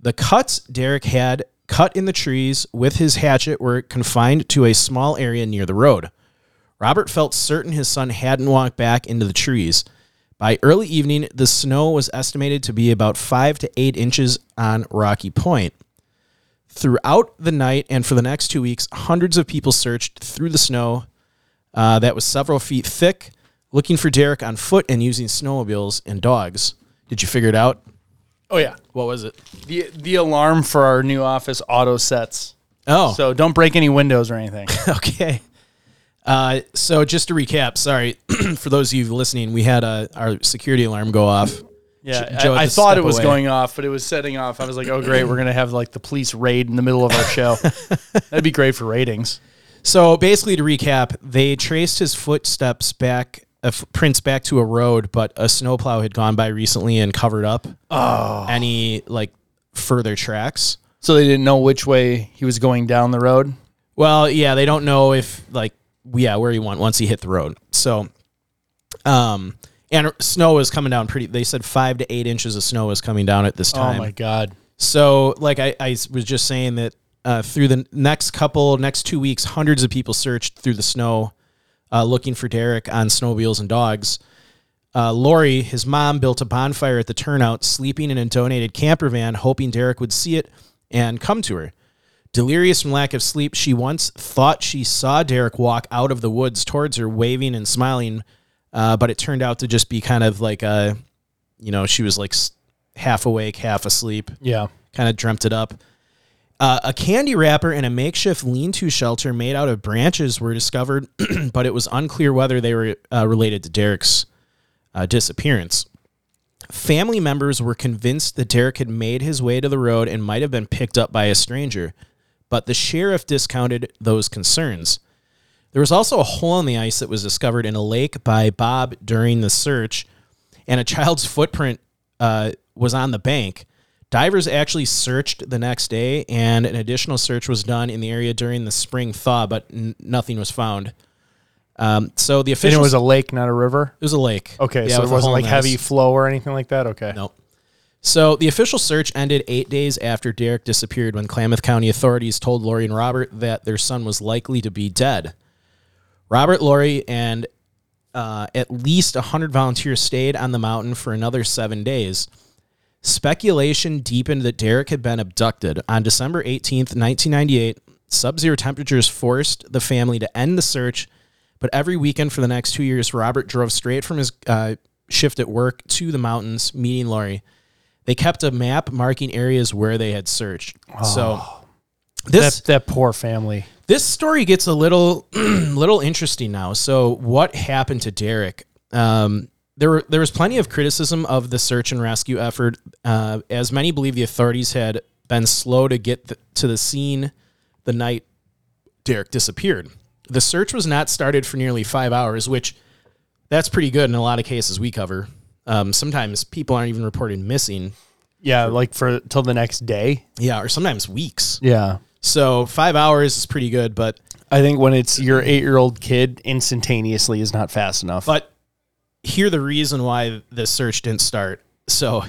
The cuts Derrick had cut in the trees with his hatchet were confined to a small area near the road. Robert felt certain his son hadn't walked back into the trees. By early evening, the snow was estimated to be about five to eight inches on Rocky Point. Throughout the night and for the next two weeks, hundreds of people searched through the snow uh, that was several feet thick, looking for Derrick on foot and using snowmobiles and dogs. Did you figure it out? Oh yeah. What was it? The the alarm for our new office auto sets. Oh, So don't break any windows or anything. [laughs] Okay. Uh, so just to recap, sorry [clears throat] for those of you listening, we had uh, our security alarm go off. Yeah, Joe I, I thought it was away. going off, but it was setting off. I was like, "Oh, great, we're gonna have like the police raid in the middle of our show." [laughs] That'd be great for ratings. So basically, to recap, they traced his footsteps back, uh, prints back to a road, but a snowplow had gone by recently and covered up any like further tracks. So they didn't know which way he was going down the road. Well, yeah, they don't know if like yeah where you want once he hit the road. So, um, and snow is coming down pretty. They said five to eight inches of snow is coming down at this time. Oh my god. So, like I, I was just saying that uh, through the next couple, next two weeks, hundreds of people searched through the snow uh, looking for Derrick on snowmobiles and dogs. Uh, Lori, his mom, built a bonfire at the turnout, sleeping in a donated camper van, hoping Derrick would see it and come to her. Delirious from lack of sleep, she once thought she saw Derrick walk out of the woods towards her, waving and smiling, uh, but it turned out to just be kind of like a, you know, she was like half awake, half asleep Yeah. kind of dreamt it up. Uh, a candy wrapper and a makeshift lean-to shelter made out of branches were discovered, [clears throat] but it was unclear whether they were uh, related to Derrick's uh, disappearance. Family members were convinced that Derrick had made his way to the road and might have been picked up by a stranger, but the sheriff discounted those concerns. There was also a hole in the ice that was discovered in a lake by Bob during the search, and a child's [laughs] footprint uh, was on the bank. Divers actually searched the next day, and an additional search was done in the area during the spring thaw, but n- nothing was found. Um, so the And official it was a lake, not a river. it was a lake. Okay, Yeah, so with it wasn't like heavy ice. flow or anything like that. Okay. No. So the official search ended eight days after Derrick disappeared when Klamath County authorities told Lori and Robert that their son was likely to be dead. Robert, Lori, and uh, at least 100 volunteers stayed on the mountain for another seven days. Speculation deepened that Derrick had been abducted. On December 18th, 1998, sub zero temperatures forced the family to end the search, but every weekend for the next two years, Robert drove straight from his uh, shift at work to the mountains, meeting Lori. They kept a map marking areas where they had searched. So this That that poor family. this story gets a little [clears throat] little interesting now. So what happened to Derrick? Um, there were there was plenty of criticism of the search and rescue effort, uh, as many believe the authorities had been slow to get th- to the scene the night Derrick disappeared. The search was not started for nearly five hours, which that's pretty good in a lot of cases we cover. Um, sometimes people aren't even reported missing. Yeah, like for till the next day. Yeah, or sometimes weeks. Yeah. So five hours is pretty good, but I think when it's your eight year old kid, instantaneously is not fast enough. But here the reason why the search didn't start. So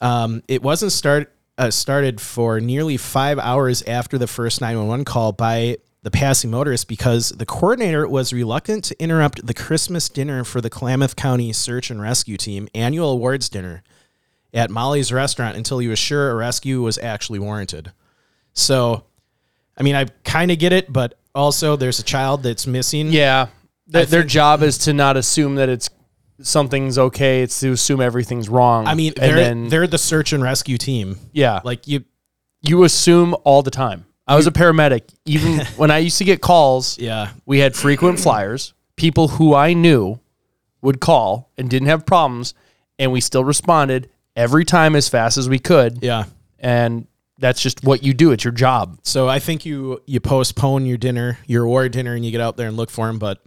um, it wasn't start uh, started for nearly five hours after the first 911 call by the passing motorist because the coordinator was reluctant to interrupt the Christmas dinner for the Klamath County Search and Rescue Team annual awards dinner at Molly's restaurant until he was sure a rescue was actually warranted. So, I mean, I kind of get it, but also there's a child that's missing. yeah, their, their job is to not assume that it's something's okay. It's to assume everything's wrong. I mean, they're then they're the search and rescue team. yeah, Like you, you assume all the time. I was a paramedic. Even [laughs] when I used to get calls, yeah, we had frequent flyers. People who I knew would call and didn't have problems, and we still responded every time as fast as we could. yeah. And that's just what you do. It's your job. So I think you you postpone your dinner, your award dinner, and you get out there and look for him. But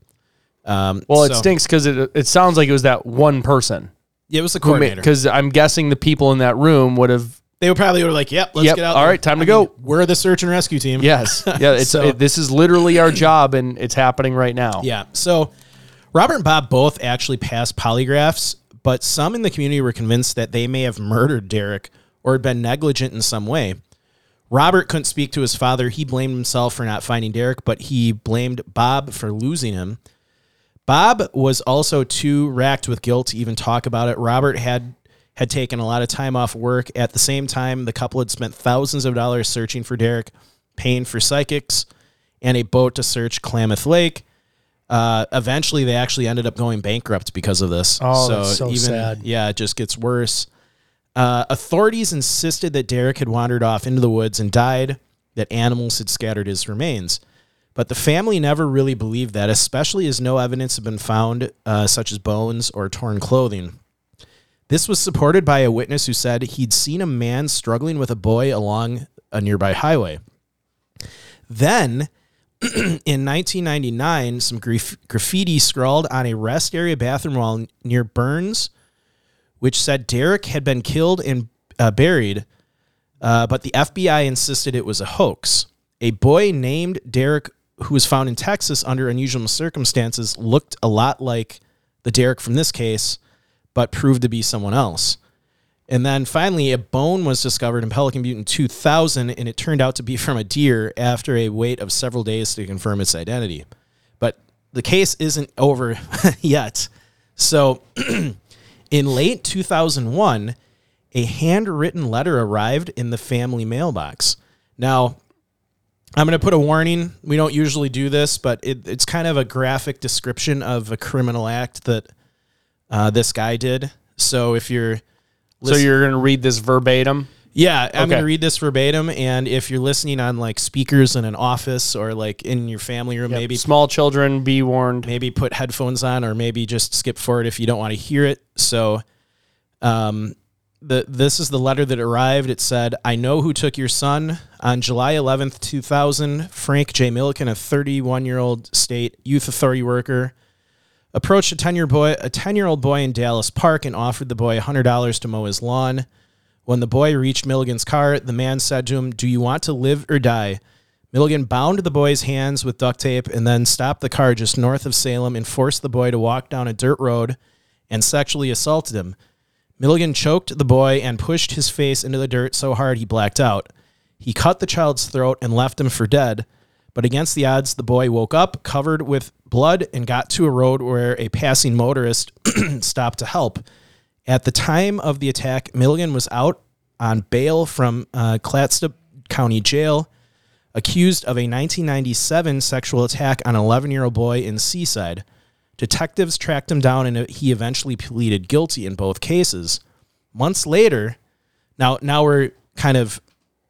um, Well, it so- stinks because it it sounds like it was that one person. Yeah, it was the coordinator. Because I'm guessing the people in that room would have. They would probably were like, "Yep, let's Yep, get out." all there." right, time to I go. mean, we're the search and rescue team. Yes, [laughs] yeah. It's So- it- this is literally our job, and it's happening right now. Yeah. So Robert and Bob both actually passed polygraphs, but some in the community were convinced that they may have murdered Derrick or had been negligent in some way. Robert couldn't speak to his father. He blamed himself for not finding Derrick, but he blamed Bob for losing him. Bob was also too racked with guilt to even talk about it. Robert had had taken a lot of time off work. At the same time, the couple had spent thousands of dollars searching for Derrick, paying for psychics and a boat to search Klamath Lake. Uh, eventually, they actually ended up going bankrupt because of this. Oh, that's so even, sad. Yeah, it just gets worse. Uh, authorities insisted that Derrick had wandered off into the woods and died, that animals had scattered his remains. But the family never really believed that, especially as no evidence had been found, uh, such as bones or torn clothing. This was supported by a witness who said he'd seen a man struggling with a boy along a nearby highway. Then, [clears throat] in 1999, some graf- graffiti scrawled on a rest area bathroom wall near Burns, which said Derrick had been killed and uh, buried, uh, but the FBI insisted it was a hoax. A boy named Derek, who was found in Texas under unusual circumstances, looked a lot like the Derrick from this case. But proved to be someone else. And then finally, a bone was discovered in Pelican Butte in 2000, and it turned out to be [laughs] from a deer after a wait of several days to confirm its identity. But the case isn't over [laughs] yet. So, [clears throat] in late 2001, a handwritten letter arrived in the family mailbox. Now, I'm going to put a warning. We don't usually do this, but it, it's kind of a graphic description of a criminal act that uh, this guy did. So if you're So you're going to read this verbatim? yeah, I'm Okay. going to read this verbatim, and if you're listening on like speakers in an office or like in your family room, maybe small children be warned. maybe put headphones on, or maybe just skip forward if you don't want to hear it. So, um, the this is the letter that arrived. It said, "I know who took your son on July 11th, 2000. Frank J. Milligan, a 31 year old state youth authority worker." Approached a 10 year boy, a 10 year old boy in Dallas Park and offered the boy $100 to mow his lawn. When the boy reached Milligan's car, the man said to him, Do you want to live or die? Milligan bound the boy's hands with duct tape and then stopped the car just north of Salem and forced the boy to walk down a dirt road and sexually assaulted him. Milligan choked the boy and pushed his face into the dirt so hard he blacked out. He cut the child's throat and left him for dead, but against the odds, the boy woke up covered with blood and got to a road where a passing motorist [clears throat] stopped to help. At the time of the attack, Milligan was out on bail from uh, County Jail, accused of a 1997 sexual attack on an 11 year old boy in Seaside. Detectives tracked him down and he eventually pleaded guilty in both cases. Months later, now now we're kind of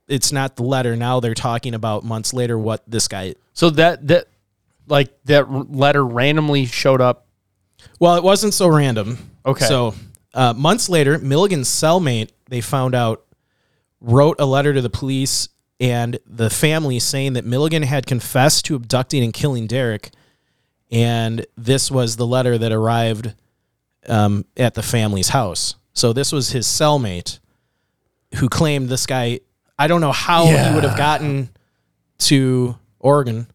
it's not the letter. Now they're talking about months later what this guy So that that like that r- letter randomly showed up. Well, it wasn't so random. Okay. So uh, months later, Milligan's cellmate, they found out, wrote a letter to the police and the family saying that Milligan had confessed to abducting and killing Derrick. And this was the letter that arrived um, at the family's house. So this was his cellmate who claimed this guy. I don't know how he would have gotten to Oregon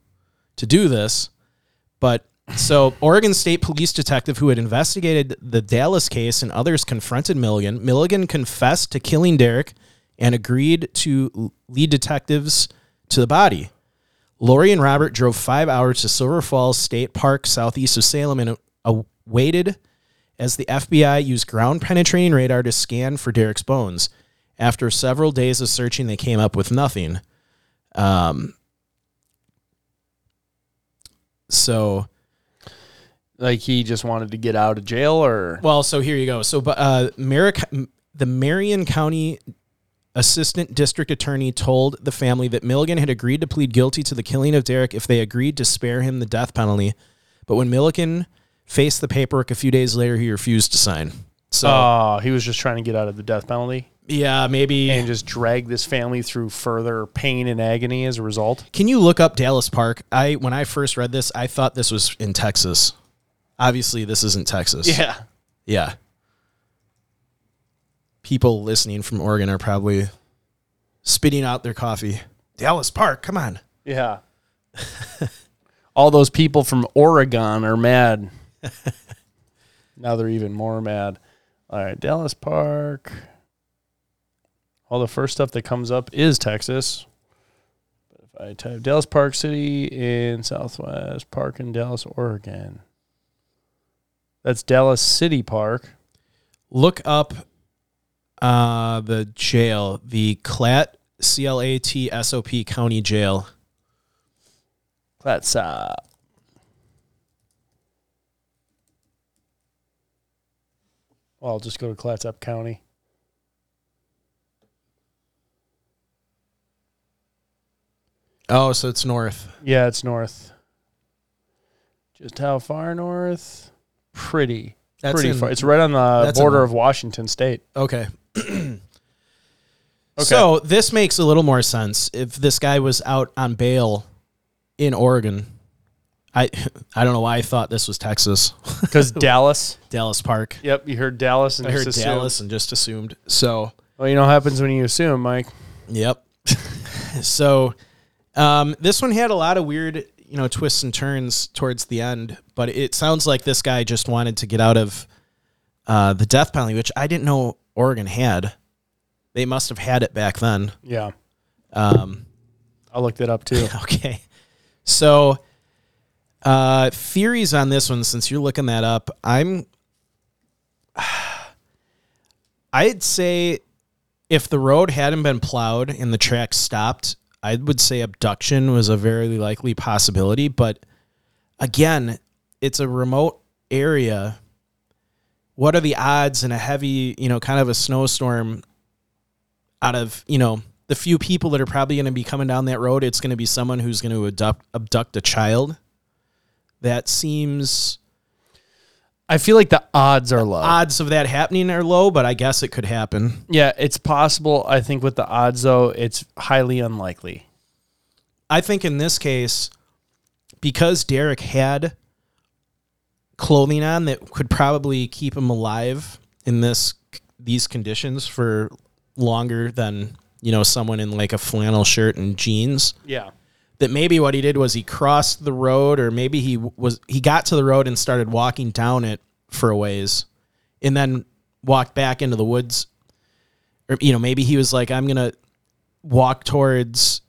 to do this, but so Oregon State Police detective who had investigated the Dallas case and others confronted Milligan. Milligan confessed to killing Derrick and agreed to lead detectives to the body. Lori and Robert drove five hours to Silver Falls State Park, southeast of Salem, and waited as the FBI used ground penetrating radar to scan for Derrick's bones. After several days of searching, they came up with nothing. Um, so Like he just wanted to get out of jail, or Well, so here you go. So, but uh, Merrick, the Marion County Assistant District Attorney told the family that Milligan had agreed to plead guilty to the killing of Derrick if they agreed to spare him the death penalty. But when Milligan faced the paperwork a few days later, he refused to sign. So, oh, he was just trying to get out of the death penalty yeah, maybe. and just drag this family through further pain and agony as a result. Can you look up Dallas Park? I when I first read this, I thought this was in Texas. Obviously, this isn't Texas. Yeah. Yeah. People listening from Oregon are probably spitting out their coffee. Dallas Park, come on. Yeah. [laughs] All those people from Oregon are mad. [laughs] now they're even more mad. All right, Dallas Park. All the first stuff that comes up is Texas. But if I type Dallas Park City in Southwest Park in Dallas, Oregon. That's Dallas City Park. Look up uh, the jail, the Clat C L A T S O P County Jail. That's uh Well, I'll just go to Clatsop County. Oh, so it's north. Yeah, it's north. Just how far north? Pretty. That's pretty in- far. It's right on the that's in- border of Washington State. Okay. [clears throat] okay. So this makes a little more sense. If this guy was out on bail in Oregon, I [laughs] I don't know why I thought this was Texas, [laughs] Because Dallas. Dallas Park. Yep, you heard Dallas and I heard just assumed. Dallas and just assumed. So Well, you know what happens when you assume, Mike. Yep. [laughs] so um, this one had a lot of weird, you know, twists and turns towards the end, but it sounds like this guy just wanted to get out of uh, the death penalty, which I didn't know Oregon had. They must have had it back then. Yeah. Um, I looked it up too. [laughs] okay. So, uh, theories on this one, since you're looking that up, I'm. [sighs] I'd say if the road hadn't been plowed and the track stopped, I would say abduction was a very likely possibility. But again, it's a remote area. What are the odds in a heavy, you know, kind of a snowstorm out of, you know, the few people that are probably going to be coming down that road, it's going to be someone who's going to abduct, abduct a child. That seems I feel like the odds are low. odds of that happening are low, but I guess it could happen. yeah, it's possible. I think with the odds though, it's highly unlikely. I think in this case, because Derrick had clothing on that could probably keep him alive in this these conditions for longer than you know someone in like a flannel shirt and jeans. Yeah. That maybe what he did was he crossed the road, or maybe he was he got to the road and started walking down it for a ways, and then walked back into the woods. Or you know maybe he was like, I'm gonna walk towards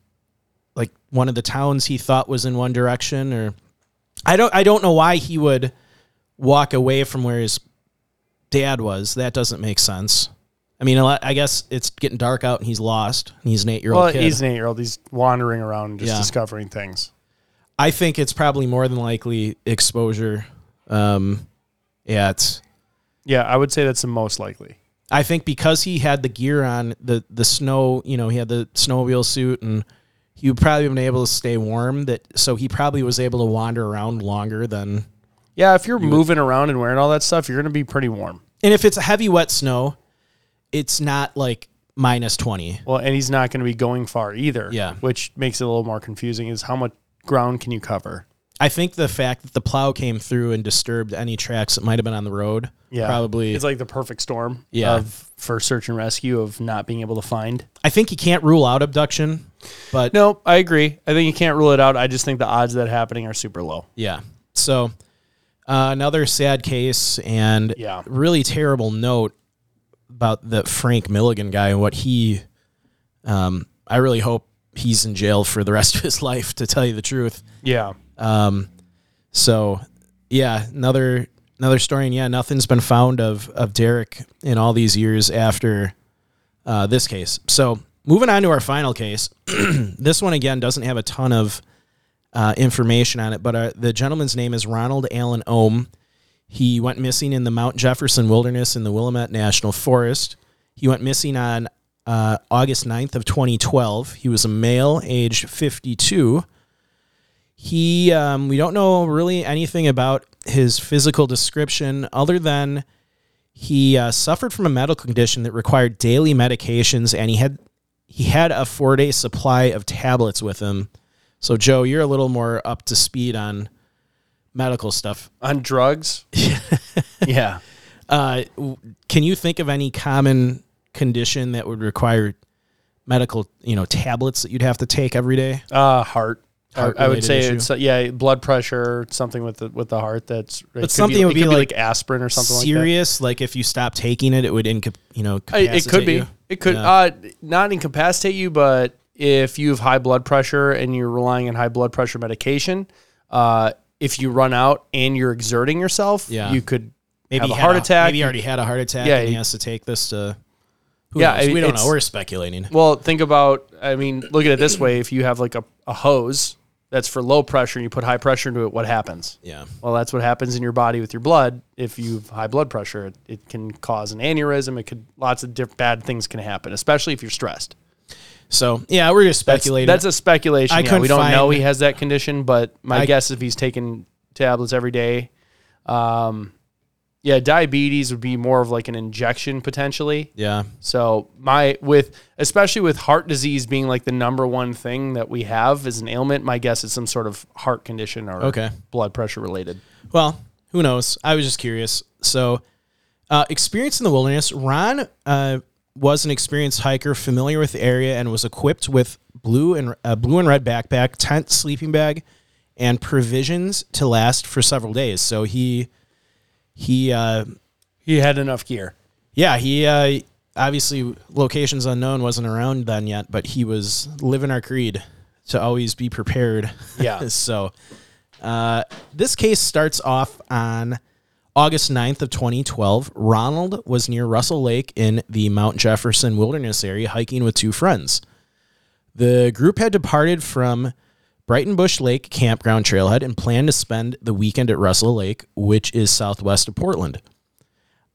like one of the towns he thought was in one direction, or I don't I don't know why he would walk away from where his dad was. That doesn't make sense. I mean, a lot- I guess it's getting dark out and he's lost. And he's an eight year old Well, kid. he's an eight year old. He's wandering around just Yeah. discovering things. I think it's probably more than likely exposure. Um, yeah, it's. Yeah, I would say that's the most likely. I think because he had the gear on, the the snow, you know, he had the snowmobile suit, and he would probably been able to stay warm. That so he probably was able to wander around longer than. Yeah, if you're moving around and wearing all that stuff, you're going to be pretty warm. And if it's a heavy wet snow, it's not like minus twenty. Well, and he's not going to be going far either. Yeah. Which makes it a little more confusing is how much ground can you cover? I think the fact that the plow came through and disturbed any tracks that might have been on the road, Yeah. probably. It's like the perfect storm Yeah. of for search and rescue of not being able to find. I think you can't rule out abduction, but No, I agree. I think you can't rule it out. I just think the odds of that happening are super low. Yeah. So uh, another sad case and Yeah. really terrible note about the Frank Milligan guy and what he. Um, I really hope he's in jail for the rest [laughs] of his life. To tell you the truth. Yeah. Um, so yeah, another another story, and yeah, nothing's been found of of Derrick in all these years after uh, this case. So moving on to our final case, [clears throat] this one again doesn't have a ton of uh, information on it, but uh, the gentleman's name is Ronald Allen Ohm. He went missing in the Mount Jefferson Wilderness in the Willamette National Forest. He went missing on uh, August 9th of 2012. He was a male, aged 52. He, um, we don't know really anything about his physical description other than he uh, suffered from a medical condition that required daily medications, and he had he had a four day supply of tablets with him. So, Joe, you're a little more up to speed on medical stuff. On drugs? [laughs] yeah. Uh, can you think of any common condition that would require medical, you know, tablets that you'd have to take every day? Uh, heart. I- I, would say issue? it's uh, yeah, blood pressure, something with the with the heart. That's could something be, would it could be be like like, aspirin or something Serious, like, if you stop taking it, it would, inca- you know, like It could be. you? It could Yeah. uh, not incapacitate you, but if you have high blood pressure and you're relying on high blood pressure medication, uh, if you run out and you're exerting yourself, Yeah. you could maybe have a heart attack. Maybe he already had a heart attack, Yeah, and he has to take this to. Who Yeah, knows? I mean, we don't know. We're speculating. Well, think about, I mean, look at it this way. If you have like a, a hose that's for low pressure and you put high pressure into it, what happens? Yeah. Well, that's what happens in your body with your blood. If you have high blood pressure, it, it can cause an aneurysm. It could, lots of diff- bad things can happen, especially if you're stressed. So yeah, we're just That's, speculating. that's a speculation. I yeah, we don't know he has that condition, but my I- guess if he's taking tablets every day, um, yeah, diabetes would be more of like an injection potentially. yeah. So my with especially with heart disease being like the number one thing that we have as an ailment, my guess is some sort of heart condition or Okay. blood pressure related. Well, who knows? I was just curious. So, uh, experience in the wilderness. Ron uh, was an experienced hiker, familiar with the area, and was equipped with blue and uh, blue and red backpack, tent, sleeping bag, and provisions to last for several days. So he he uh, He had enough gear. Yeah, he uh, obviously locations unknown wasn't around then yet, but he was living our creed to always be prepared. Yeah. [laughs] so uh, this case starts off on August 9th of 2012. Ronald was near Russell Lake in the Mount Jefferson Wilderness area hiking with two friends. The group had departed from Breitenbush Lake Campground Trailhead and planned to spend the weekend at Russell Lake, which is southwest of Portland.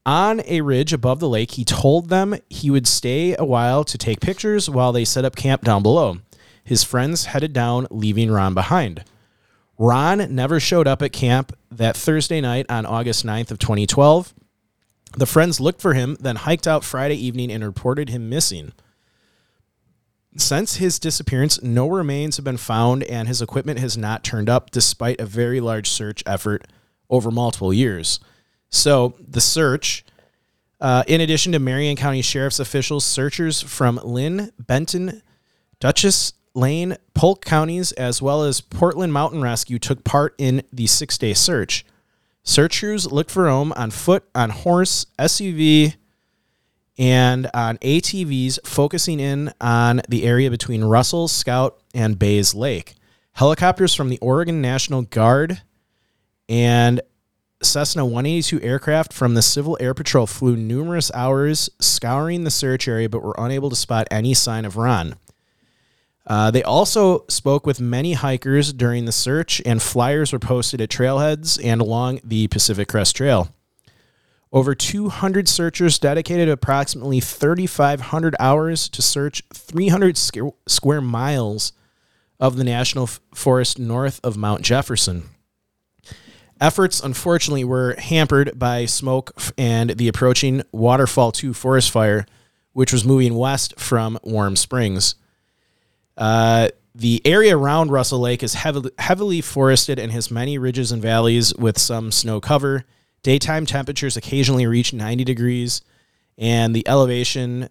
On a ridge above the lake, he told them he would stay a while to take pictures while they set up camp down below. His friends headed down, leaving Ron behind. Ron never showed up at camp that Thursday night on August 9th of 2012. The friends looked for him, then hiked out Friday evening and reported him missing. Since his disappearance, no remains have been found and his equipment has not turned up despite a very large search effort over multiple years. So, the search, uh, in addition to Marion County Sheriff's officials, searchers from Linn, Benton, Deschutes, Lane, Polk counties, as well as Portland Mountain Rescue, took part in the six day search. Search crews looked for Ohm on foot, on horse, SUV, and on ATVs, focusing in on the area between Russell, Scout, and Bays Lake. Helicopters from the Oregon National Guard and Cessna 182 aircraft from the Civil Air Patrol flew numerous hours scouring the search area but were unable to spot any sign of Ron. Uh, they also spoke with many hikers during the search, and flyers were posted at trailheads and along the Pacific Crest Trail. Over 200 searchers dedicated approximately 3,500 hours to search 300 square miles of the national forest north of Mount Jefferson. Efforts, unfortunately, were hampered by smoke and the approaching Waterfall 2 forest fire, which was moving west from Warm Springs. Uh, the area around Russell Lake is heavily, heavily forested and has many ridges and valleys with some snow cover. Daytime temperatures occasionally reach 90 degrees, and the elevation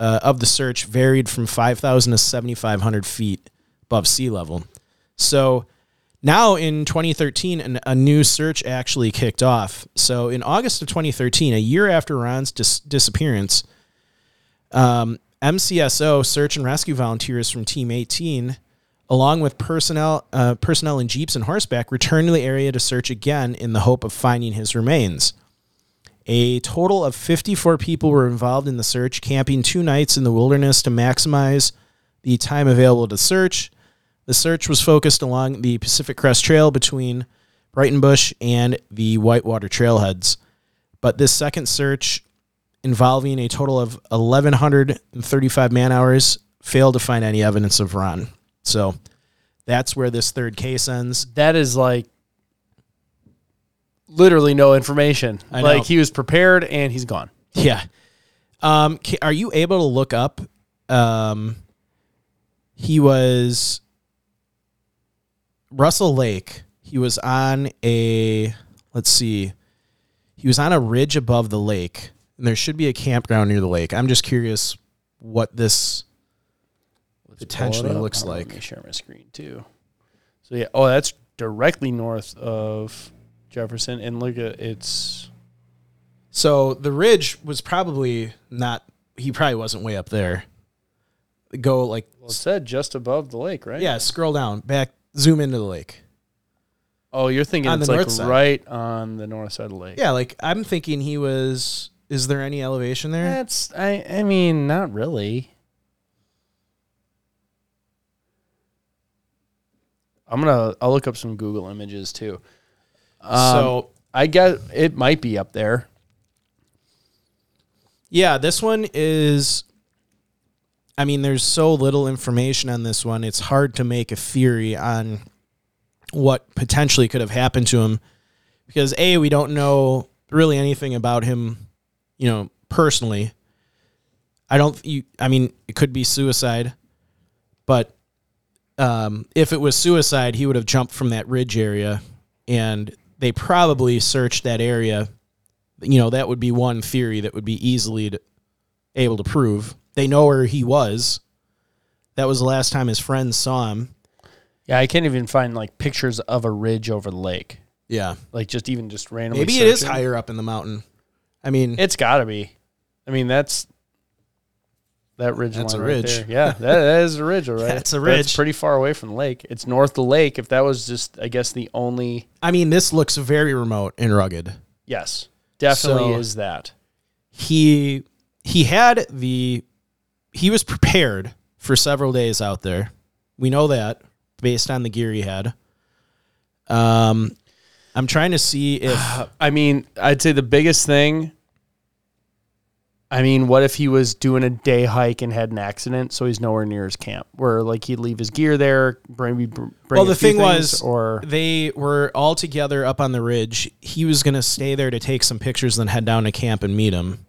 uh, of the search varied from 5,000 to 7,500 feet above sea level. So now in 2013, an, a new search actually kicked off. So in August of 2013, a year after Ron's dis- disappearance, um, MCSO search and rescue volunteers from Team 18, along with personnel, uh, personnel in jeeps and horseback, returned to the area to search again in the hope of finding his remains. A total of 54 people were involved in the search, camping two nights in the wilderness to maximize the time available to search. The search was focused along the Pacific Crest Trail between Breitenbush and the Whitewater Trailheads. But this second search, involving a total of 1,135 man hours, failed to find any evidence of Ron. So that's where this third case ends. That is like literally no information. I know. Like he was prepared and he's gone. Yeah. Um, are you able to look up? Um, he was Russell Lake. He was on a let's see. He was on a ridge above the lake, and there should be a campground near the lake. I'm just curious what this potentially looks like. Let me share my screen too. So yeah, oh, that's directly north of Jefferson, and look at it's. So the ridge was probably not. He probably wasn't way up there. Go like Well, it said just above the lake, right? yeah. Scroll down, back, zoom into the lake. Oh, you're thinking On it's the like north side. right on the north side of the lake. Yeah, like I'm thinking he was. Is there any elevation there? That's I. I mean, not really. I'm gonna. I'll look up some Google images too. Um, so I guess it might be up there. yeah, this one is. I mean, there's so little information on this one. It's hard to make a theory on what potentially could have happened to him because a we don't know really anything about him, you know, personally. I don't. You. I mean, it could be suicide, but um, if it was suicide, he would have jumped from that ridge area, and they probably searched that area. You know, that would be one theory that would be easily to, able to prove. They know where he was. That was the last time his friends saw him. Yeah, I can't even find like pictures of a ridge over the lake. Yeah, Like just even just randomly. maybe it is searching. higher up in the mountain. I mean, It's got to be. I mean, that's that ridge That's line a ridge. there. Yeah, that, that is a ridge, all right. [laughs] That's a ridge. It's pretty far away from the lake. It's north of the lake. If that was just, I guess, the only. I mean, this looks very remote and rugged. Yes, definitely So- is that. He he had the he was prepared for several days out there. We know that based on the gear he had. Um, I'm trying to see if [sighs] I mean, I'd say the biggest thing. I mean, what if he was doing a day hike and had an accident, so he's nowhere near his camp? Where like he'd leave his gear there, bring me. Bring well, a the few thing was, or they were all together up on the ridge. He was going to stay there to take some pictures, then head down to camp and meet him.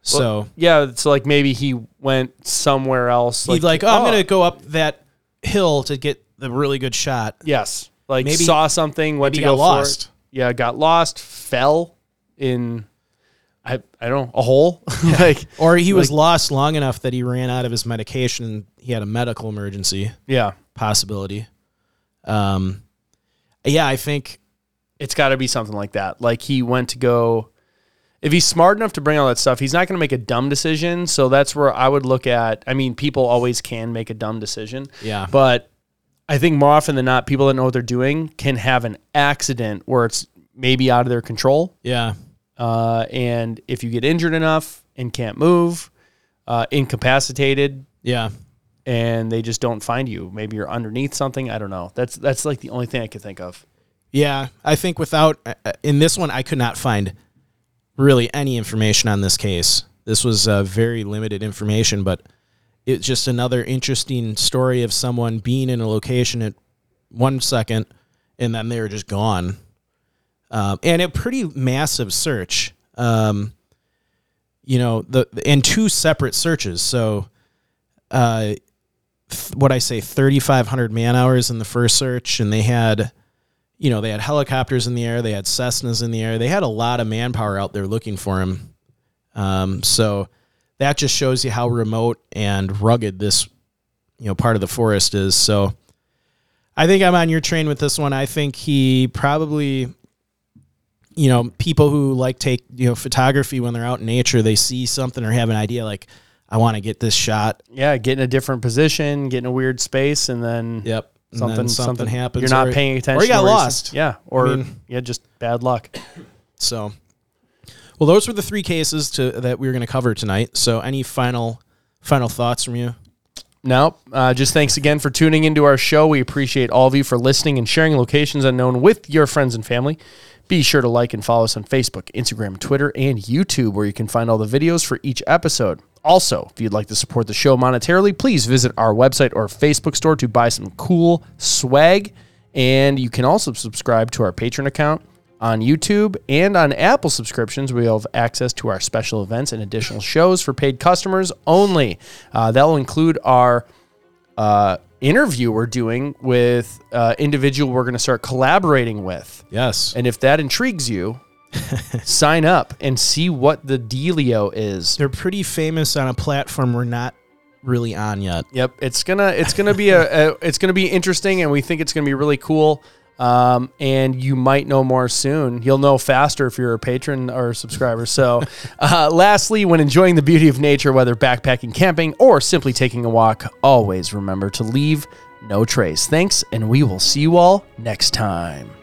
So yeah, so like maybe he went somewhere else. he'd like, oh, I'm going to oh. go up that hill to get the really good shot. yes, like Maybe- saw something, went to go lost. Yeah, got lost, fell in. I I don't know a hole. [laughs] like Or he was Like- lost long enough that he ran out of his medication. and He had a medical emergency yeah, possibility. Um, yeah, I think it's got to be something like that. Like he went to go. If he's smart enough to bring all that stuff, he's not going to make a dumb decision. So that's where I would look at. I mean, people always can make a dumb decision, yeah, but I think more often than not, people that know what they're doing can have an accident where it's maybe out of their control. yeah, Uh, and if you get injured enough and can't move, uh, incapacitated, yeah. and they just don't find you, maybe you're underneath something. I don't know. That's that's like the only thing I could think of. Yeah, I think without uh, uh, in this one, I could not find really any information on this case. This was uh, very limited information, but it's just another interesting story of someone being in a location at one second and then they were just gone. Um, and a pretty massive search. Um, you know, the and two separate searches. So, uh, th- what I say, thirty five hundred man hours in the first search, and they had you know, they had helicopters in the air, they had Cessnas in the air, they had a lot of manpower out there looking for him. Um, so that just shows you how remote and rugged this, you know, part of the forest is. So I think I'm on your train with this one. I think he probably, you know, people who like take, you know, photography when they're out in nature, they see something or have an idea like, I want to get this shot. Yeah, get in a different position, get in a weird space, and then Yep. Something then something, happens. You're not or- paying attention, Or you got lost. Yeah, or mean- yeah, just bad luck. So, well, those were the three cases to that we were going to cover tonight. So, any final final thoughts from you? No, uh, just thanks again for tuning into our show. We appreciate all of you for listening and sharing locations unknown with your friends and family. Be sure to like and follow us on Facebook, Instagram, Twitter, and YouTube, where you can find all the videos for each episode. Also, if you'd like to support the show monetarily, please visit our website or Facebook store to buy some cool swag. And you can also subscribe to our Patreon account on YouTube and on Apple subscriptions. We have access to our special events and additional shows for paid customers only. Uh, that will include our uh, interview we're doing with uh, individual we're going to start collaborating with. Yes. And if that intrigues you, [laughs] sign up and see what the dealio is. They're pretty famous on a platform we're not really on yet. Yep, it's gonna it's gonna be a, a it's gonna be interesting, and we think it's gonna be really cool. Um, and you might know more soon. You'll know faster if you're a patron or a subscriber. So, [laughs] uh, lastly, when enjoying the beauty of nature, whether backpacking, camping, or simply taking a walk, always remember to leave no trace. Thanks, and we will see you all next time.